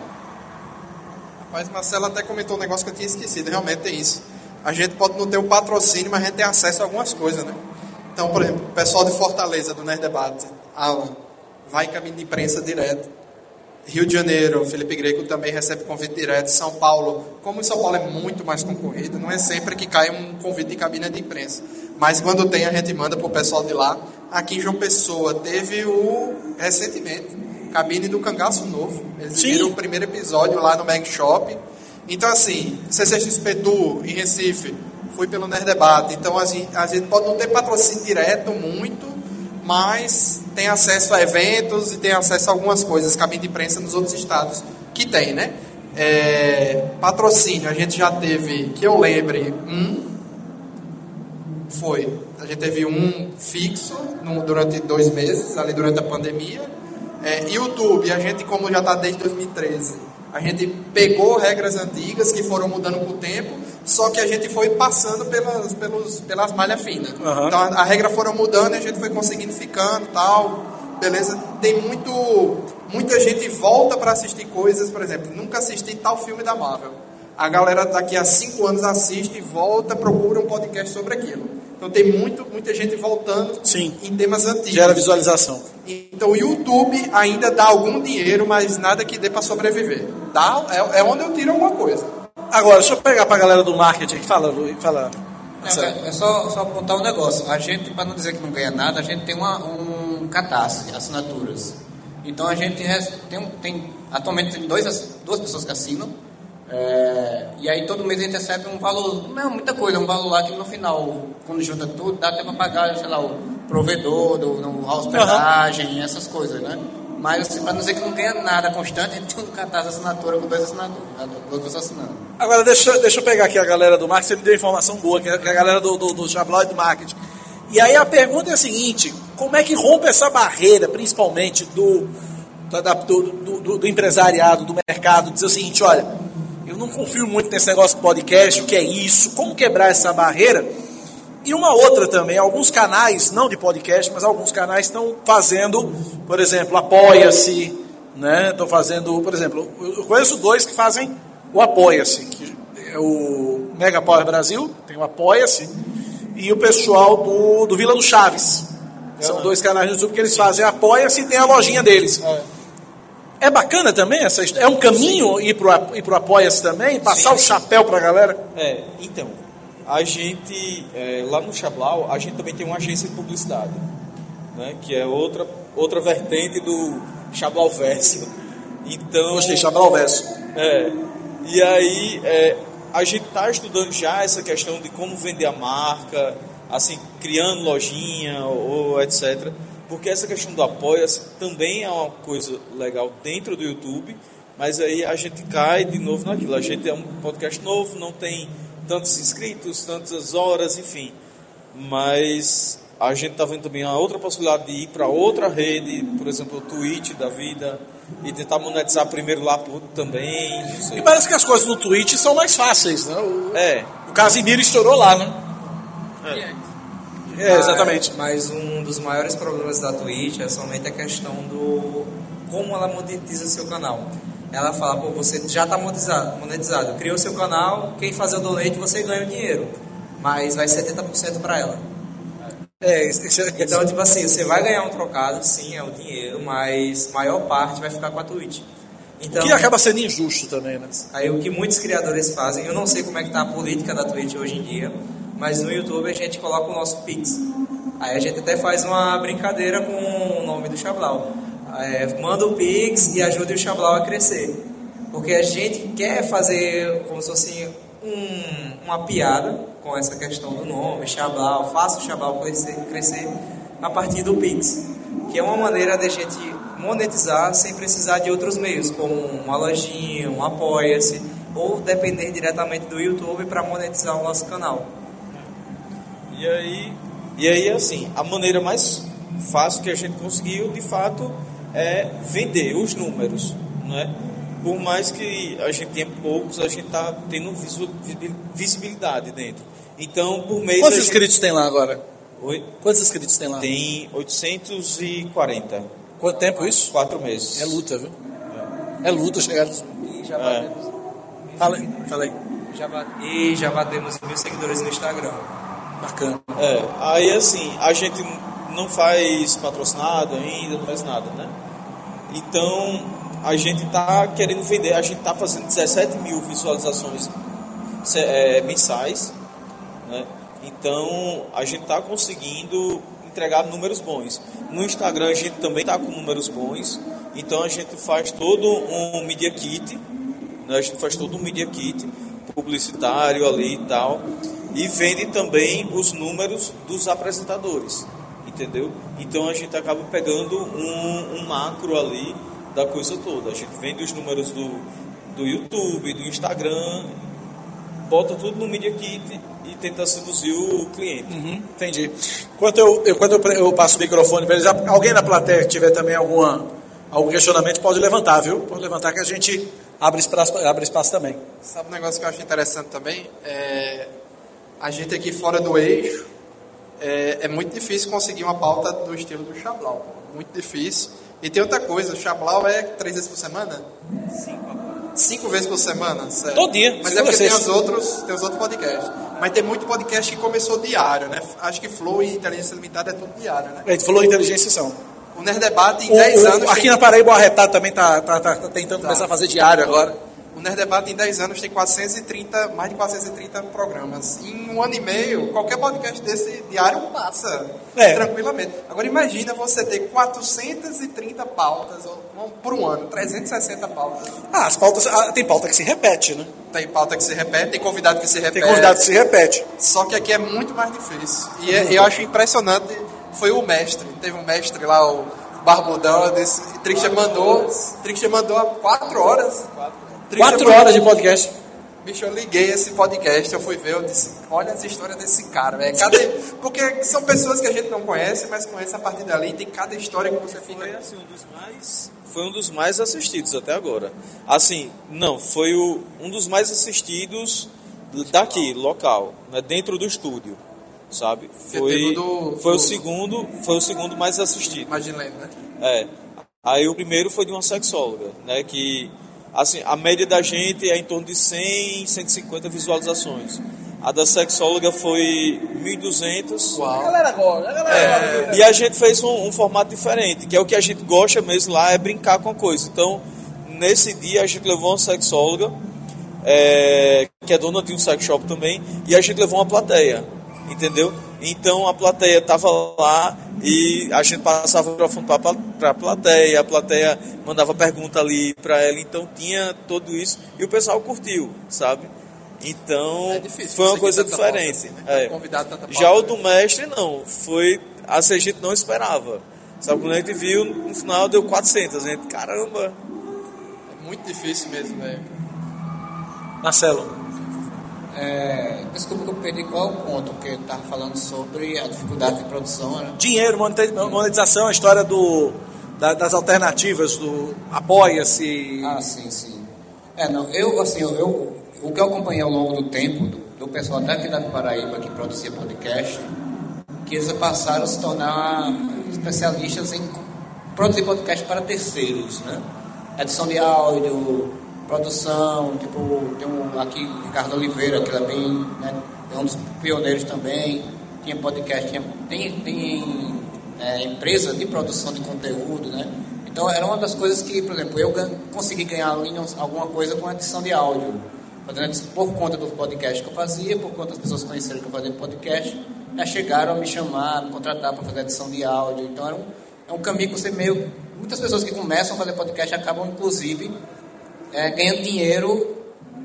Mas Marcelo até comentou um negócio que eu tinha esquecido, realmente é isso. A gente pode não ter o patrocínio, mas a gente tem acesso a algumas coisas, né? Então, por exemplo, o pessoal de Fortaleza, do Nerd Debate, Alan, vai caminho de imprensa direto. Rio de Janeiro, Felipe Greco também recebe convite direto. São Paulo, como em São Paulo é muito mais concorrido, não é sempre que cai um convite de cabine de imprensa. Mas quando tem, a gente manda para o pessoal de lá. Aqui em João Pessoa, teve o, recentemente, cabine do Cangaço Novo. Eles viram o primeiro episódio lá no Mag Shop. Então, assim, CCXP Tour em Recife, fui pelo Nerd Debate. Então, assim, a gente pode não ter patrocínio direto muito, mas tem acesso a eventos e tem acesso a algumas coisas, cabine de imprensa nos outros estados que tem, né? É, patrocínio, a gente já teve, que eu lembre, um. Foi. A gente teve um fixo no- durante dois meses, ali durante a pandemia. É, YouTube, a gente, como já está desde 2013, a gente pegou regras antigas que foram mudando com o tempo, só que a gente foi passando pelas, pelos, pelas malhas finas. Aham. Então a, a regra foram mudando e a gente foi conseguindo ficando tal. Beleza? Tem muito. Muita gente volta para assistir coisas, por exemplo, nunca assisti tal filme da Marvel. A galera daqui a cinco anos assiste, volta, procura um podcast sobre aquilo. Então tem muito, muita gente voltando Sim. em temas antigos. Gera visualização. Então o YouTube ainda dá algum dinheiro, mas nada que dê para sobreviver. Dá, é, é onde eu tiro alguma coisa. Agora, deixa eu pegar pra galera do marketing. Fala, Lu, fala. Não, Marcelo. é, é só, só apontar um negócio. A gente, para não dizer que não ganha nada, a gente tem uma, um cadastro de assinaturas. Então a gente tem, um- tem atualmente tem dois, duas pessoas que assinam. é, e aí todo mês a gente recebe um valor, não, muita coisa, um valor lá que no final, quando junta tudo, dá até para pagar, sei lá, o provedor, do, no, a hospedagem, essas coisas, né? Mas para não dizer que não ganha nada constante, gente tem um de assinatura com dois assinadores, duas pessoas assinando. Agora, deixa, deixa eu pegar aqui a galera do marketing. Você me deu informação boa, que é é a galera do, do, do e do marketing. E aí a pergunta é a seguinte: como é que rompe essa barreira, principalmente do, da- do, do- do empresariado, do mercado, dizer o seguinte: olha, eu não confio muito nesse negócio de podcast, o que é isso, como quebrar essa barreira? E uma outra também, alguns canais, não de podcast, mas alguns canais estão fazendo, por exemplo, Apoia-se, né? Estão fazendo, por exemplo, eu conheço dois que fazem o Apoia-se, que é o Mega Power Brasil, tem o Apoia-se, e o pessoal do, do Vila do Chaves. São dois canais no YouTube que eles fazem Apoia-se e tem a lojinha deles. É bacana também essa histó- É um caminho ir a- ir pro Apoia-se também? Passar o chapéu pra galera? É, então, a gente, é, lá no Chablau, a gente também tem uma agência de publicidade, né, que é outra, outra vertente do Chablau Verso. Então, Gostei, Chablau Verso. é, e aí, é, a gente está estudando já essa questão de como vender a marca, assim, criando lojinha ou etc. Porque essa questão do apoia-se também é uma coisa legal dentro do YouTube, mas aí a gente cai de novo naquilo. A gente é um podcast novo, não tem tantos inscritos, tantas horas, enfim. Mas a gente está vendo também a outra possibilidade de ir para outra rede, por exemplo, o Twitch da vida, e tentar monetizar primeiro lá por- também. Não sei. E parece que as coisas no Twitch são mais fáceis, né? O, É, o Casimiro estourou lá, né? É, exatamente. Mas um dos maiores problemas da Twitch é somente a questão do como ela monetiza seu canal. Ela fala, pô, você já está monetizado, monetizado, criou seu canal, quem fazer o donate você ganha o dinheiro, mas vai 70% para ela. É, é- Então, tipo assim, você vai ganhar um trocado, sim, é o dinheiro, mas maior parte vai ficar com a Twitch. Então, que acaba sendo injusto também, né? Aí o que muitos criadores fazem, eu não sei como é que tá a política da Twitch hoje em dia, mas no YouTube a gente coloca o nosso Pix. Aí a gente até faz uma brincadeira com o nome do Chablau. É, manda o Pix e ajude o Chablau a crescer. Porque a gente quer fazer como se fosse um- uma piada com essa questão do nome, Chablau, faça o Chablau crescer, crescer a partir do Pix. Que é uma maneira de a gente monetizar sem precisar de outros meios, como uma lojinha, um apoia-se, ou depender diretamente do YouTube para monetizar o nosso canal. E aí, e aí, assim, a maneira mais fácil que a gente conseguiu, de fato, é vender os números, né? Por mais que a gente tenha poucos, a gente está tendo visibilidade dentro. Então, por mês... Quantos a gente- inscritos tem lá agora? Oi? Quantos inscritos tem lá? Tem 840. Quanto tempo isso? Quatro meses. É luta, viu? É luta chegar. E já É. batemos, Fala aí, fala aí. já bate- e já batemos mil seguidores no Instagram. Bacana. É, aí assim, a gente não faz patrocinado ainda, não faz nada, né? Então, a gente tá querendo vender, a gente tá fazendo 17 mil visualizações é, mensais, né? Então, a gente tá conseguindo entregar números bons. No Instagram, a gente também tá com números bons, então a gente faz todo um media kit, né? a gente faz todo um media kit publicitário ali e tal, e vende também os números dos apresentadores, entendeu? Então a gente acaba pegando um, um macro ali da coisa toda. A gente vende os números do, do YouTube, do Instagram, bota tudo no media kit e tenta seduzir o cliente. Uhum, entendi. Enquanto eu, eu- quando eu, eu passo o microfone para eles, alguém na plateia que tiver também alguma, algum questionamento pode levantar, viu? Pode levantar que a gente abre espaço, abre espaço também. Sabe um negócio que eu acho interessante também? É, a gente aqui fora do eixo, é, é muito difícil conseguir uma pauta do estilo do Chablau. Muito difícil. E tem outra coisa, o Chablau é três vezes por semana? Cinco agora. cinco vezes por semana? Sério. Todo dia, Mas é porque tem os, outros, tem os outros podcasts. Mas tem muito podcast que começou diário, né? Acho que Flow e Inteligência Limitada é tudo diário, né? A gente falou inteligência são. O Nerd Debate em O- 10 o- anos... aqui tem- na Paraíba o Arretado também tá, tá, tá- tá tentando Tá. começar a fazer diário agora. O Nerd Debate em 10 anos tem 430, mais de 430 programas. Em um ano e meio, qualquer podcast desse diário passa É. tranquilamente. Agora imagina você ter 430 pautas por um ano, 360 pautas. Ah, as pautas. ah, tem pauta que se repete, né? Tem pauta que se repete, tem convidado que se repete. Tem convidado que se repete. Só que aqui é muito mais difícil. E é- eu acho impressionante, foi o mestre. Teve um mestre lá, o Barbudão, disse, Trickster mandou, Trickster mandou há 4 horas. Trickster Quatro horas de podcast. Bicho, eu liguei esse podcast, eu fui ver, eu disse, olha essa história desse cara, velho. Cada... Porque são pessoas que a gente não conhece, mas conhece a partir dali, tem cada história que você Foi fica. assim, um dos mais. Foi um dos mais assistidos até agora. Assim, não, foi o, um dos mais assistidos daqui, local, né, dentro do estúdio, sabe? Foi, do- foi o do- segundo, foi o segundo mais assistido. Imaginando, né? É. Aí o primeiro foi de uma sexóloga, né, que assim, a média da gente é em torno de 100, 150 visualizações. A da sexóloga foi 1.200. Galera agora, galera E a gente fez um, um formato diferente, que é o que a gente gosta mesmo lá, é brincar com a coisa. Então, nesse dia a gente levou uma sexóloga, é, que é dona de um sex shop também, e a gente levou uma plateia, entendeu? Então a plateia estava lá e a gente passava o microfone para a plateia, a plateia mandava pergunta ali para ela, então tinha tudo isso e o pessoal curtiu, sabe? Então É foi uma coisa diferente. assim, né? É. Convidar tanta pauta, Já o né? do mestre não, foi assim a gente não esperava. Sabe quando a gente viu no final deu 400, a gente, caramba. É muito difícil mesmo, velho. Marcelo. É, desculpa que eu perdi qual é o ponto, porque estava falando sobre a dificuldade de produção, né? Dinheiro, monetização, a história do, da- das alternativas, do apoia-se. Ah, sim, sim. É, não, eu, assim, eu, eu- o que eu acompanhei ao longo do tempo, do, do pessoal daqui da Paraíba que produzia podcast, que eles passaram a se tornar especialistas em produzir podcast para terceiros, né? Edição de áudio, produção, tipo, tem um, aqui Ricardo Oliveira, que ele é bem, né, é um dos pioneiros também, tinha podcast, tinha, tem, tem é, empresa de produção de conteúdo, né? Então era uma das coisas que, por exemplo, eu consegui ganhar alguma coisa com edição de áudio, por conta do podcast que eu fazia, por conta das pessoas conheceram que eu fazia podcast, já chegaram a me chamar, me contratar para fazer edição de áudio. Então era um, é um caminho que você meio. Muitas pessoas que começam a fazer podcast acabam, inclusive, é, ganhando dinheiro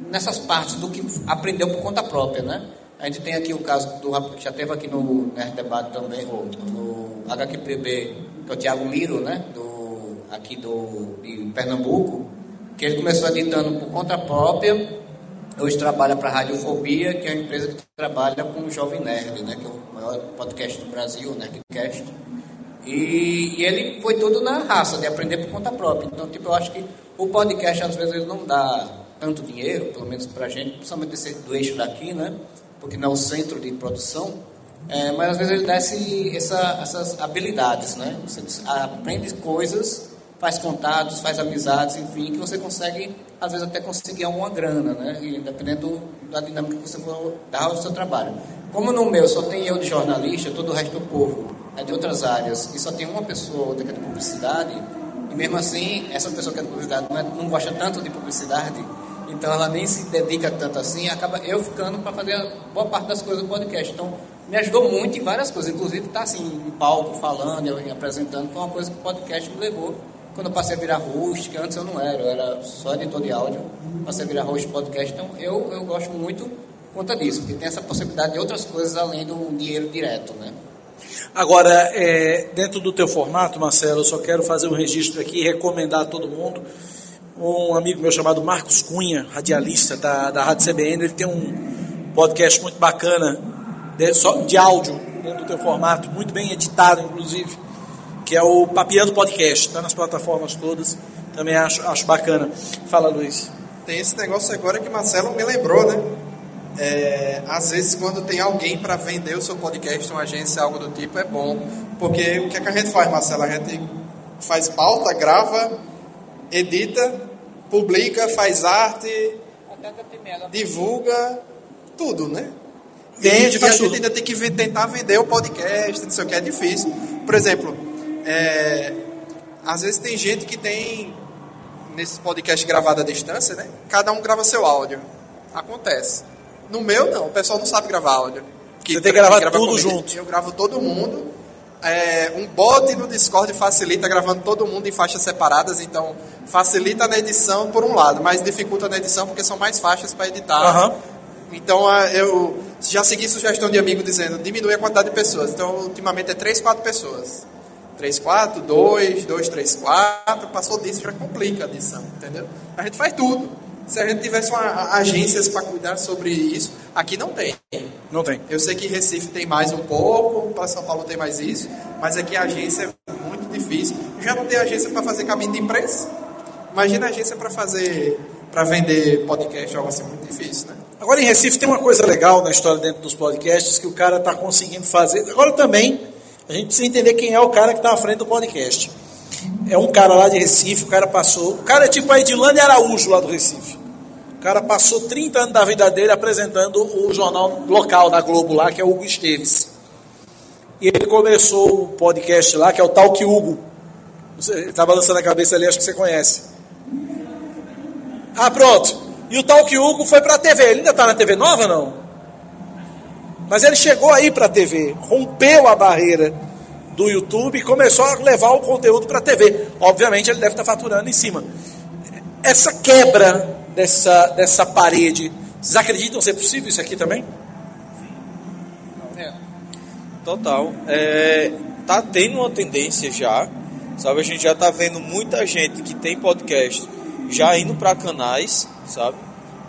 nessas partes do que aprendeu por conta própria, né? A gente tem aqui o caso do que já teve aqui no Nerd Debate também, no HQPB, que é o Thiago Miro, né? Do, aqui do, de Pernambuco, que ele começou editando por conta própria, hoje trabalha para a Radiofobia, que é uma empresa que trabalha com o Jovem Nerd, né? Que é o maior podcast do Brasil, o Nerdcast. E, e ele foi tudo na raça, de aprender por conta própria. Então, tipo, eu acho que o podcast, às vezes, ele não dá tanto dinheiro, pelo menos pra gente, principalmente do eixo daqui, né? Porque não é o centro de produção. É, mas, às vezes, ele dá esse, essa, essas habilidades, né? Você aprende coisas, faz contatos, faz amizades, enfim, que você consegue, às vezes, até conseguir alguma grana, né? E, dependendo da dinâmica que você for dar ao seu trabalho. Como no meu só tem eu de jornalista, todo o resto do povo é de outras áreas, e só tem uma pessoa que é de publicidade, e mesmo assim, essa pessoa que é de publicidade não, é- não gosta tanto de publicidade, então ela nem se dedica tanto assim, acaba eu ficando para fazer boa parte das coisas do podcast. Então, me ajudou muito em várias coisas, inclusive estar assim, em palco, falando, eu apresentando, foi uma coisa que o podcast me levou. Quando eu passei a virar host, que antes eu não era, eu era só editor de áudio, passei a virar host podcast, então eu, eu gosto muito por conta disso, porque tem essa possibilidade de outras coisas além do dinheiro direto, né? Agora, é, dentro do teu formato, Marcelo, eu só quero fazer um registro aqui e recomendar a todo mundo. Um amigo meu chamado Marcos Cunha, radialista da, da Rádio CBN, ele tem um podcast muito bacana de, só, de áudio dentro do teu formato, muito bem editado, inclusive, que é o Papiando Podcast, está nas plataformas todas, também acho, acho bacana. Fala, Luiz. Tem esse negócio agora que Marcelo me lembrou, né? É, às vezes, quando tem alguém para vender o seu podcast, uma agência, algo do tipo, é bom. Porque o que, é que a gente faz, Marcelo? A gente faz pauta, grava, edita publica, faz arte, divulga, tudo, né? E a gente tudo. ainda tem que tentar vender o podcast, não sei o que, é difícil. Por exemplo, é, às vezes tem gente que tem, nesses podcasts gravados à distância, né? Cada um grava seu áudio. Acontece. No meu, não, o pessoal não sabe gravar áudio. Você tem que gravar tudo comigo. junto. Eu gravo todo mundo. É, um bot no Discord facilita gravando todo mundo em faixas separadas, então facilita na edição por um lado, mas dificulta na edição porque são mais faixas para editar. Aham. Então a- eu já segui sugestão de amigo dizendo diminui a quantidade de pessoas. Então ultimamente é 3, 4 pessoas. 3, 4, 2, 2, 3, 4. Passou disso já complica a edição, entendeu? A gente faz tudo. Se a gente tivesse uma, agências para cuidar sobre isso, aqui não tem. Não tem. Eu sei que Recife tem mais um pouco, para São Paulo tem mais isso, mas aqui a agência é muito difícil. Já não tem agência para fazer caminho de imprensa. Imagina agência para fazer, para vender podcast, algo assim muito difícil, né? Agora em Recife tem uma coisa legal na história dentro dos podcasts que o cara está conseguindo fazer. Agora também a gente precisa entender quem é o cara que está à frente do podcast. É um cara lá de Recife, o cara passou. O cara é tipo a Edilane Araújo lá do Recife. O cara passou 30 anos da vida dele apresentando o jornal local da Globo lá, que é o Hugo Esteves. E ele começou o podcast lá, que é o Talk Hugo. Ele está balançando a cabeça ali, acho que você conhece. Ah, pronto. E o Talk Hugo foi pra TV. Ele ainda tá na TV nova, não? Mas ele chegou aí pra TV, rompeu a barreira do YouTube e começou a levar o conteúdo pra TV. Obviamente ele deve estar faturando em cima. Essa quebra dessa, dessa parede, vocês acreditam ser possível isso aqui também? Total. É, tá tendo uma tendência já, sabe? A gente já tá vendo muita gente que tem podcast já indo para canais, sabe?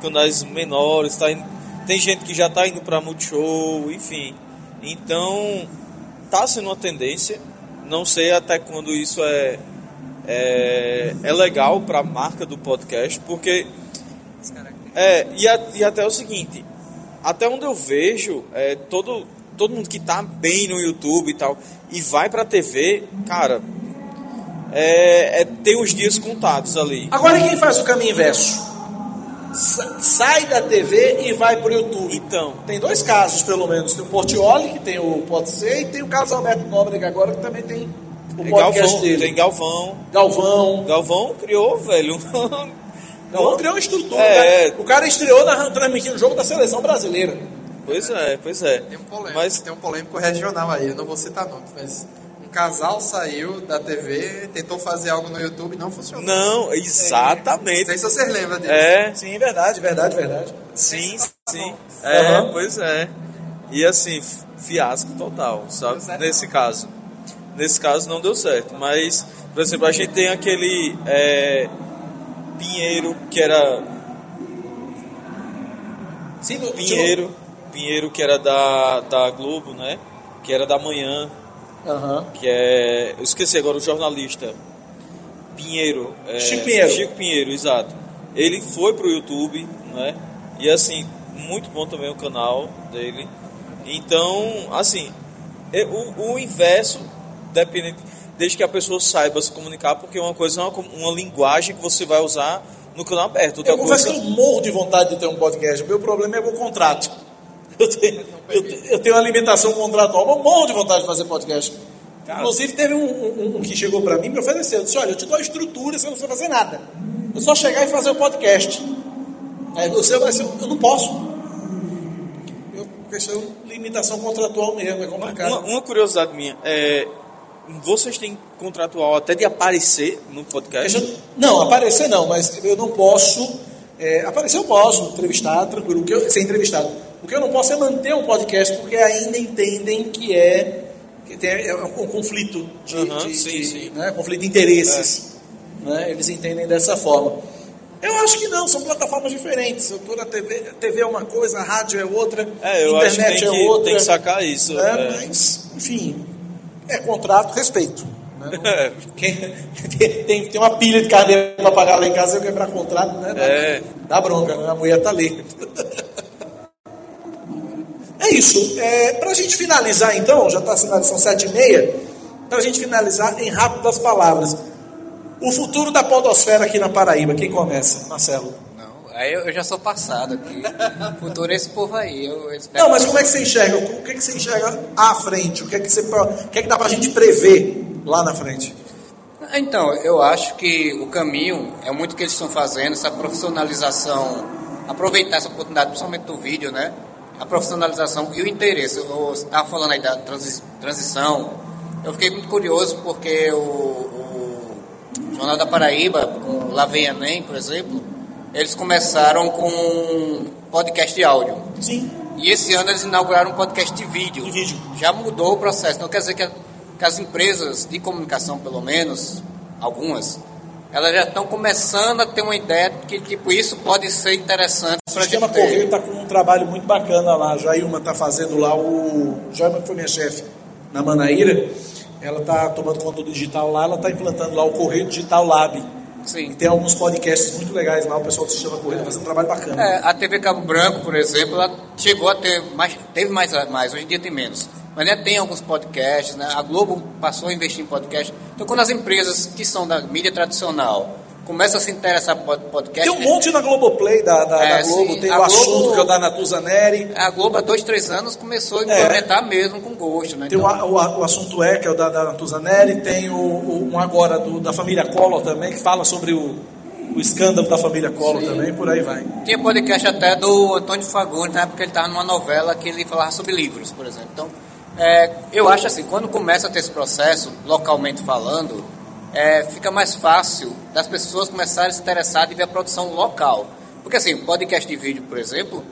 Canais menores, tá indo- tem gente que já tá indo para Multishow, enfim. Então, tá sendo uma tendência. Não sei até quando isso é é, é legal para a marca do podcast, porque é, e, a- e até o seguinte, até onde eu vejo, é, todo, todo mundo que tá bem no YouTube e tal, e vai pra TV, cara, é, é, tem os dias contados ali. Agora quem faz o caminho inverso? Sa- Sai da TV e vai pro YouTube. Então, Tem dois casos, pelo menos. Tem o Portioli, que tem o Pode Ser, e tem o Carlos Alberto Nóbrega agora, que também tem o tem podcast Galvão, dele. tem Galvão. Galvão. Galvão criou, velho. Galvão criou uma estrutura. É. O cara- O cara estreou na, transmitindo o jogo da seleção brasileira. pois é, pois é. Tem um polêmico, Mas tem um polêmico regional aí, eu não vou citar nomes, mas casal saiu da TV, tentou fazer algo no YouTube e não funcionou. não, Não exatamente. sei se vocês lembram disso. É, Sim, verdade, verdade, verdade. Sim, sim. É, Aham. pois é. E assim, fiasco total, sabe? certo, Nesse caso. Nesse caso não deu certo. Mas, por exemplo, a gente tem aquele é, Pinheiro, que era. Sim, no- Pinheiro. Pinheiro, que era da, da Globo, né? Que era da manhã. Aham. Que é. Eu esqueci agora o jornalista. Pinheiro. é, Chico Pinheiro. Chico Pinheiro, exato. Ele foi pro YouTube, né? E assim, muito bom também o canal dele. Então, assim, é, o, o inverso, dependendo, desde que a pessoa saiba se comunicar, porque uma coisa é uma, uma linguagem que você vai usar no canal aberto. Outra Eu confesso coisa, que eu morro de vontade de ter um podcast. O meu problema é o contrato. Eu tenho, eu te- eu tenho uma limitação contratual, mas eu morro de vontade de fazer podcast. Inclusive, teve um, um- um que chegou para mim e me ofereceu. Disse: Olha, eu te dou a estrutura, você não precisa fazer nada. É só chegar e fazer o podcast. Aí você vai ser. Eu não posso. Eu, questão de limitação contratual mesmo, é complicado. uma, uma curiosidade minha, é, vocês têm contratual até de aparecer no podcast? Não, aparecer não, mas eu não posso. é, aparecer eu posso, entrevistar, tranquilo. Que eu, ser entrevistado. O que eu não posso é manter um podcast, porque ainda entendem que é, que tem, é um conflito de, Aham, de- sim, de- sim. Né, conflito de interesses. Né, eles entendem dessa forma. Eu acho que não, são plataformas diferentes. Eu tô na TV, TV é uma coisa, a rádio é outra, É, eu internet acho que tem, é que outra. tem que sacar isso. né, é. Mas, enfim, é contrato, respeito. né? É. Tem, tem uma pilha de carneiro para pagar lá em casa, eu quebrar contrato, né? Dá, É. dá bronca, né? A mulher tá ali. É isso. É, para a gente finalizar, então, já está são sete e meia, para a gente finalizar em rápidas palavras. O futuro da podosfera aqui na Paraíba, quem começa? Marcelo. Não, aí eu, já sou passado aqui. O futuro é esse povo aí. Eu espero Não, mas como é que você enxerga? O que, é que você enxerga à frente? O que é que, você, o que, é que dá pra gente prever lá na frente? Então, eu acho que o caminho é muito o que eles estão fazendo, essa profissionalização, aproveitar essa oportunidade, principalmente do vídeo, né? A profissionalização e o interesse. Eu estava falando aí da transi transição, eu fiquei muito curioso porque o, o Jornal da Paraíba, com Lá Vem Enem, por exemplo, eles começaram com podcast de áudio. Sim. E esse ano eles inauguraram um podcast de vídeo. De vídeo. Já mudou o processo. Então quer dizer que, a, que as empresas de comunicação, pelo menos, algumas, elas já estão começando a ter uma ideia de que tipo, isso pode ser interessante O Sistema. Correio está com um trabalho muito bacana lá. A Jailma está fazendo lá o. Jailma que foi minha chefe na Manaíra. Ela está tomando conta do digital lá, ela está implantando lá o Correio Digital Lab. Sim. tem alguns podcasts muito legais lá, o pessoal do Sistema Correio está fazendo um trabalho bacana. É, a TV Cabo Branco, por exemplo, ela chegou a ter mais, teve mais, mais, hoje em dia tem menos. Mas ainda tem alguns podcasts, né? A Globo passou a investir em podcast. Então, quando as empresas que são da mídia tradicional começam a se interessar por podcast, Tem um monte na Globoplay da, da, É, da Globo, sim, tem a o Globo- assunto que é o da Natuza Neri. a Globo há dois, três anos começou a implementar mesmo com gosto, né? Tem o, Então, o, a- o assunto é, que é o da, da Natuza Neri, tem o, o- um agora do, da família Collor também, que fala sobre o, o escândalo da família Collor também, por aí vai. Tinha podcast até do Antônio Fagundes, na época ele estava numa novela que ele falava sobre livros, por exemplo. Então, é, eu acho assim, quando começa a ter esse processo, localmente falando, é, fica mais fácil das pessoas começarem a se interessar de ver a produção local. Porque assim, podcast de vídeo, por exemplo,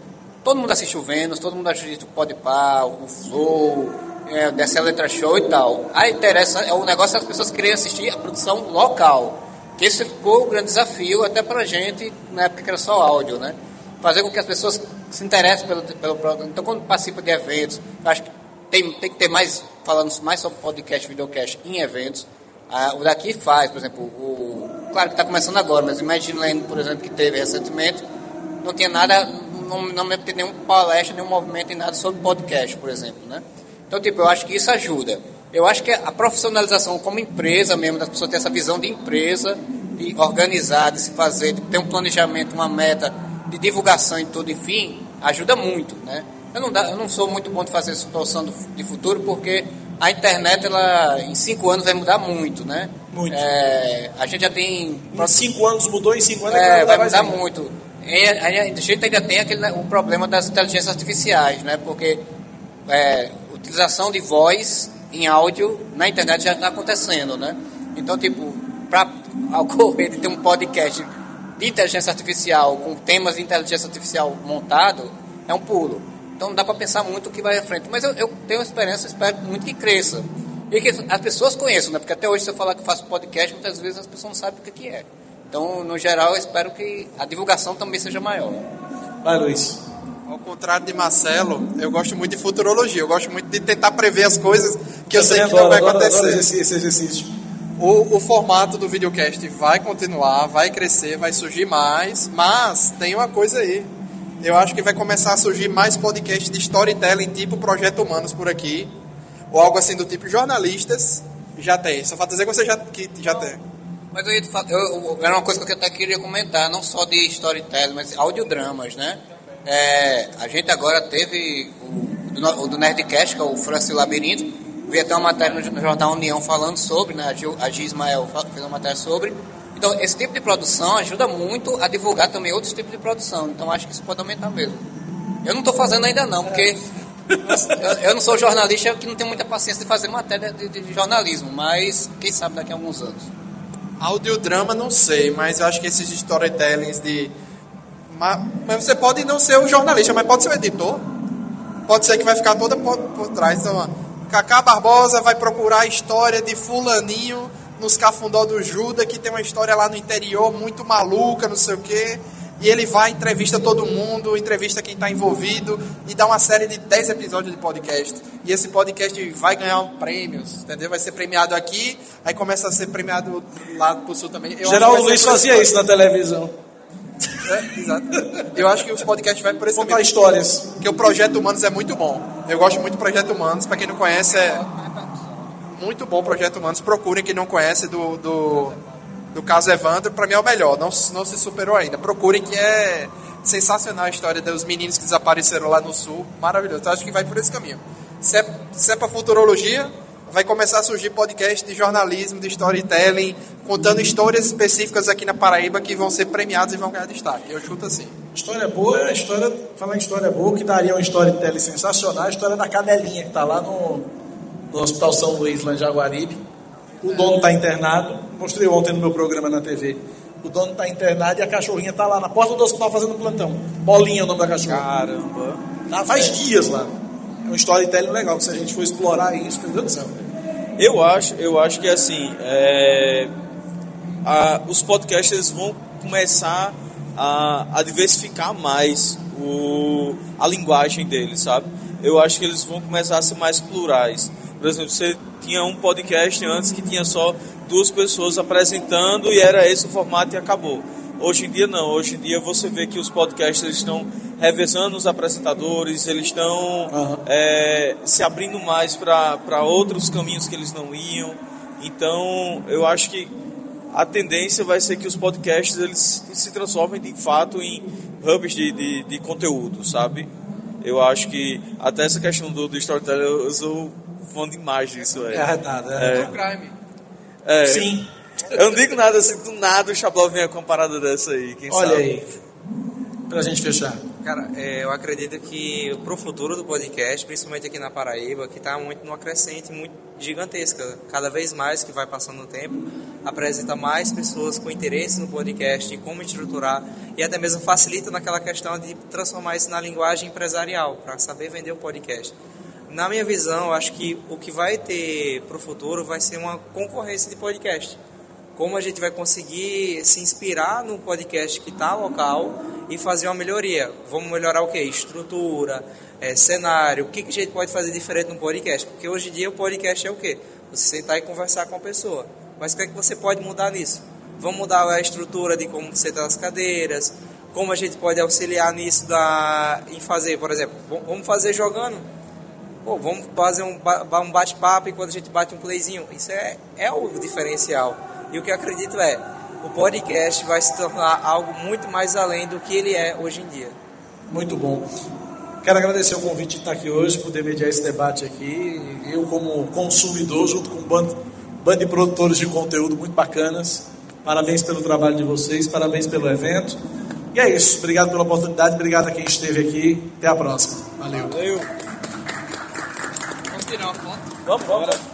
todo mundo assiste o Vênus, todo mundo assiste o Podpah, o Flow, é, dessa letra show e tal. Aí interessa, é o negócio das pessoas querem assistir a produção local. Que esse ficou o grande desafio até pra gente, na época que era só áudio, né? Fazer com que as pessoas se interessem pelo, pelo produto. Então, quando participa de eventos, acho que tem, tem que ter mais, falando mais sobre podcast, videocast em eventos. Ah, o daqui faz, por exemplo, o, claro que está começando agora, mas Imagine Land, por exemplo, que teve recentemente, não tinha nada, não, não lembro de nenhum palestra, nenhum movimento em nada sobre podcast, por exemplo, né? Então, tipo, eu acho que isso ajuda. Eu acho que a profissionalização como empresa mesmo, das pessoas ter essa visão de empresa, de organizar, de se fazer, de ter um planejamento, uma meta de divulgação e tudo, enfim, ajuda muito, né? Eu não, dá, eu não sou muito bom de fazer situação do, de futuro, porque a internet, ela, em cinco anos, vai mudar muito, né? Muito. É, a gente já tem Em cinco anos mudou, em cinco anos é, vai mudar ainda. muito. E a, gente ainda tem aquele, o problema das inteligências artificiais, né? Porque é, utilização de voz em áudio na internet já está acontecendo, né? Então, tipo, para ocorrer de ter um podcast de inteligência artificial com temas de inteligência artificial montado, é um pulo. Então, não dá para pensar muito o que vai à frente. Mas eu, eu tenho esperança, espero muito que cresça. E que as pessoas conheçam, né? Porque até hoje, se eu falar que eu faço podcast, muitas vezes as pessoas não sabem o que que é. Então, no geral, eu espero que a divulgação também seja maior. Vai, Luiz. Ao contrário de Marcelo, eu gosto muito de futurologia. Eu gosto muito de tentar prever as coisas que eu sei que adoro, não vai adoro, adoro acontecer. esse, esse exercício. O, o formato do videocast vai continuar, vai crescer, vai surgir mais, mas tem uma coisa aí. Eu acho que vai começar a surgir mais podcasts de storytelling, tipo Projeto Humanos por aqui, ou algo assim do tipo jornalistas. Já tem. Só falta dizer que você já, que já tem. Mas eu, ia te falar- eu, eu- era uma coisa que eu até queria comentar, não só de storytelling, mas audiodramas, né? É, a gente agora teve o, do- o do Nerdcast, que é o Francis Labirinto, vi até uma matéria no, no jornal União falando sobre, né? A Gil, a Gil Ismael fa- fez uma matéria sobre. Então, esse tipo de produção ajuda muito a divulgar também outros tipos de produção. Então, acho que isso pode aumentar mesmo. Eu não estou fazendo ainda não, porque eu, eu não sou jornalista que não tenho muita paciência de fazer matéria de, de- jornalismo, mas quem sabe daqui a alguns anos. Audiodrama não sei, mas eu acho que esses storytellings de. Ma- Mas você pode não ser o jornalista, mas pode ser o editor. Pode ser que vai ficar toda por, por trás. Então, Cacá Barbosa vai procurar a história de Fulaninho nos Cafundó do Juda, que tem uma história lá no interior muito maluca, não sei o quê. E ele vai, entrevista todo mundo, entrevista quem está envolvido e dá uma série de 10 episódios de podcast. E esse podcast vai ganhar um prêmios, entendeu? Vai ser premiado aqui, aí começa a ser premiado lá pro sul também. Eu Geral Luiz fazia isso na televisão. é, exato. Eu acho que os podcasts vai por esse Contar caminho. histórias. Porque o Projeto Humanos é muito bom. Eu gosto muito do Projeto Humanos. Para quem não conhece, é muito bom Projeto Humanos. Procurem quem não conhece do, do, do caso Evandro, para mim é o melhor, não, não se superou ainda. Procurem que é sensacional a história dos meninos que desapareceram lá no sul, maravilhoso. Então, acho que vai por esse caminho. Se é, se é para futurologia, vai começar a surgir podcast de jornalismo, de storytelling, contando histórias específicas aqui na Paraíba que vão ser premiadas e vão ganhar destaque. Eu chuto assim. História boa, história, falar em história boa, que daria uma storytelling sensacional, a história da cadelinha que está lá no, no Hospital São Luís, lá em Jaguaribe. O dono está internado, mostrei ontem no meu programa na TV. O dono está internado e a cachorrinha está lá na porta do hospital fazendo plantão. Bolinha é o nome da cachorra. Caramba. Tá, faz dias lá. É um storytelling legal, que se a gente for explorar isso, meu Deus do céu. Eu acho, eu acho que assim, é, a, os podcasters vão começar a, a diversificar mais o, a linguagem deles, sabe? Eu acho que eles vão começar a ser mais plurais. Por exemplo, você tinha um podcast antes que tinha só duas pessoas apresentando e era esse o formato e acabou. Hoje em dia não, hoje em dia você vê que os podcasters estão revezando os apresentadores, eles estão Aham. é, se abrindo mais para outros caminhos que eles não iam. Então eu acho que a tendência vai ser que os podcasts eles se transformem de fato em hubs de, de, de conteúdo, sabe? Eu acho que até essa questão do, do storytelling eu sou fã demais disso, É é. verdade. É. True crime. É, Sim. Eu não digo nada assim, do nada o Chablau vem com uma parada dessa aí, quem Olha sabe? aí. Pra gente fechar. Cara, é, eu acredito que pro futuro do podcast, principalmente aqui na Paraíba, que está muito numa crescente muito gigantesca, cada vez mais que vai passando o tempo, apresenta mais pessoas com interesse no podcast, em como estruturar e até mesmo facilita naquela questão de transformar isso na linguagem empresarial, para saber vender o podcast. Na minha visão, acho que o que vai ter pro futuro vai ser uma concorrência de podcast como a gente vai conseguir se inspirar no podcast que está local e fazer uma melhoria. Vamos melhorar o que? Estrutura, eh, cenário, o que, que a gente pode fazer diferente no podcast? Porque hoje em dia o podcast é o quê? Você sentar e conversar com a pessoa. Mas o que é que você pode mudar nisso? Vamos mudar a estrutura de como você as cadeiras, como a gente pode auxiliar nisso da, em fazer, por exemplo, vamos fazer jogando. Pô, vamos fazer um, um bate-papo enquanto a gente bate um playzinho. Isso é, é o diferencial. E o que eu acredito é, o podcast vai se tornar algo muito mais além do que ele é hoje em dia. Muito bom. Quero agradecer o convite de estar aqui hoje, poder mediar esse debate aqui. Eu, como consumidor, junto com um bando, bando de produtores de conteúdo muito bacanas. Parabéns pelo trabalho de vocês, parabéns pelo evento. E é isso. Obrigado pela oportunidade, obrigado a quem esteve aqui. Até a próxima. Valeu. Valeu. Vamos tirar uma foto? Vamos, vamos.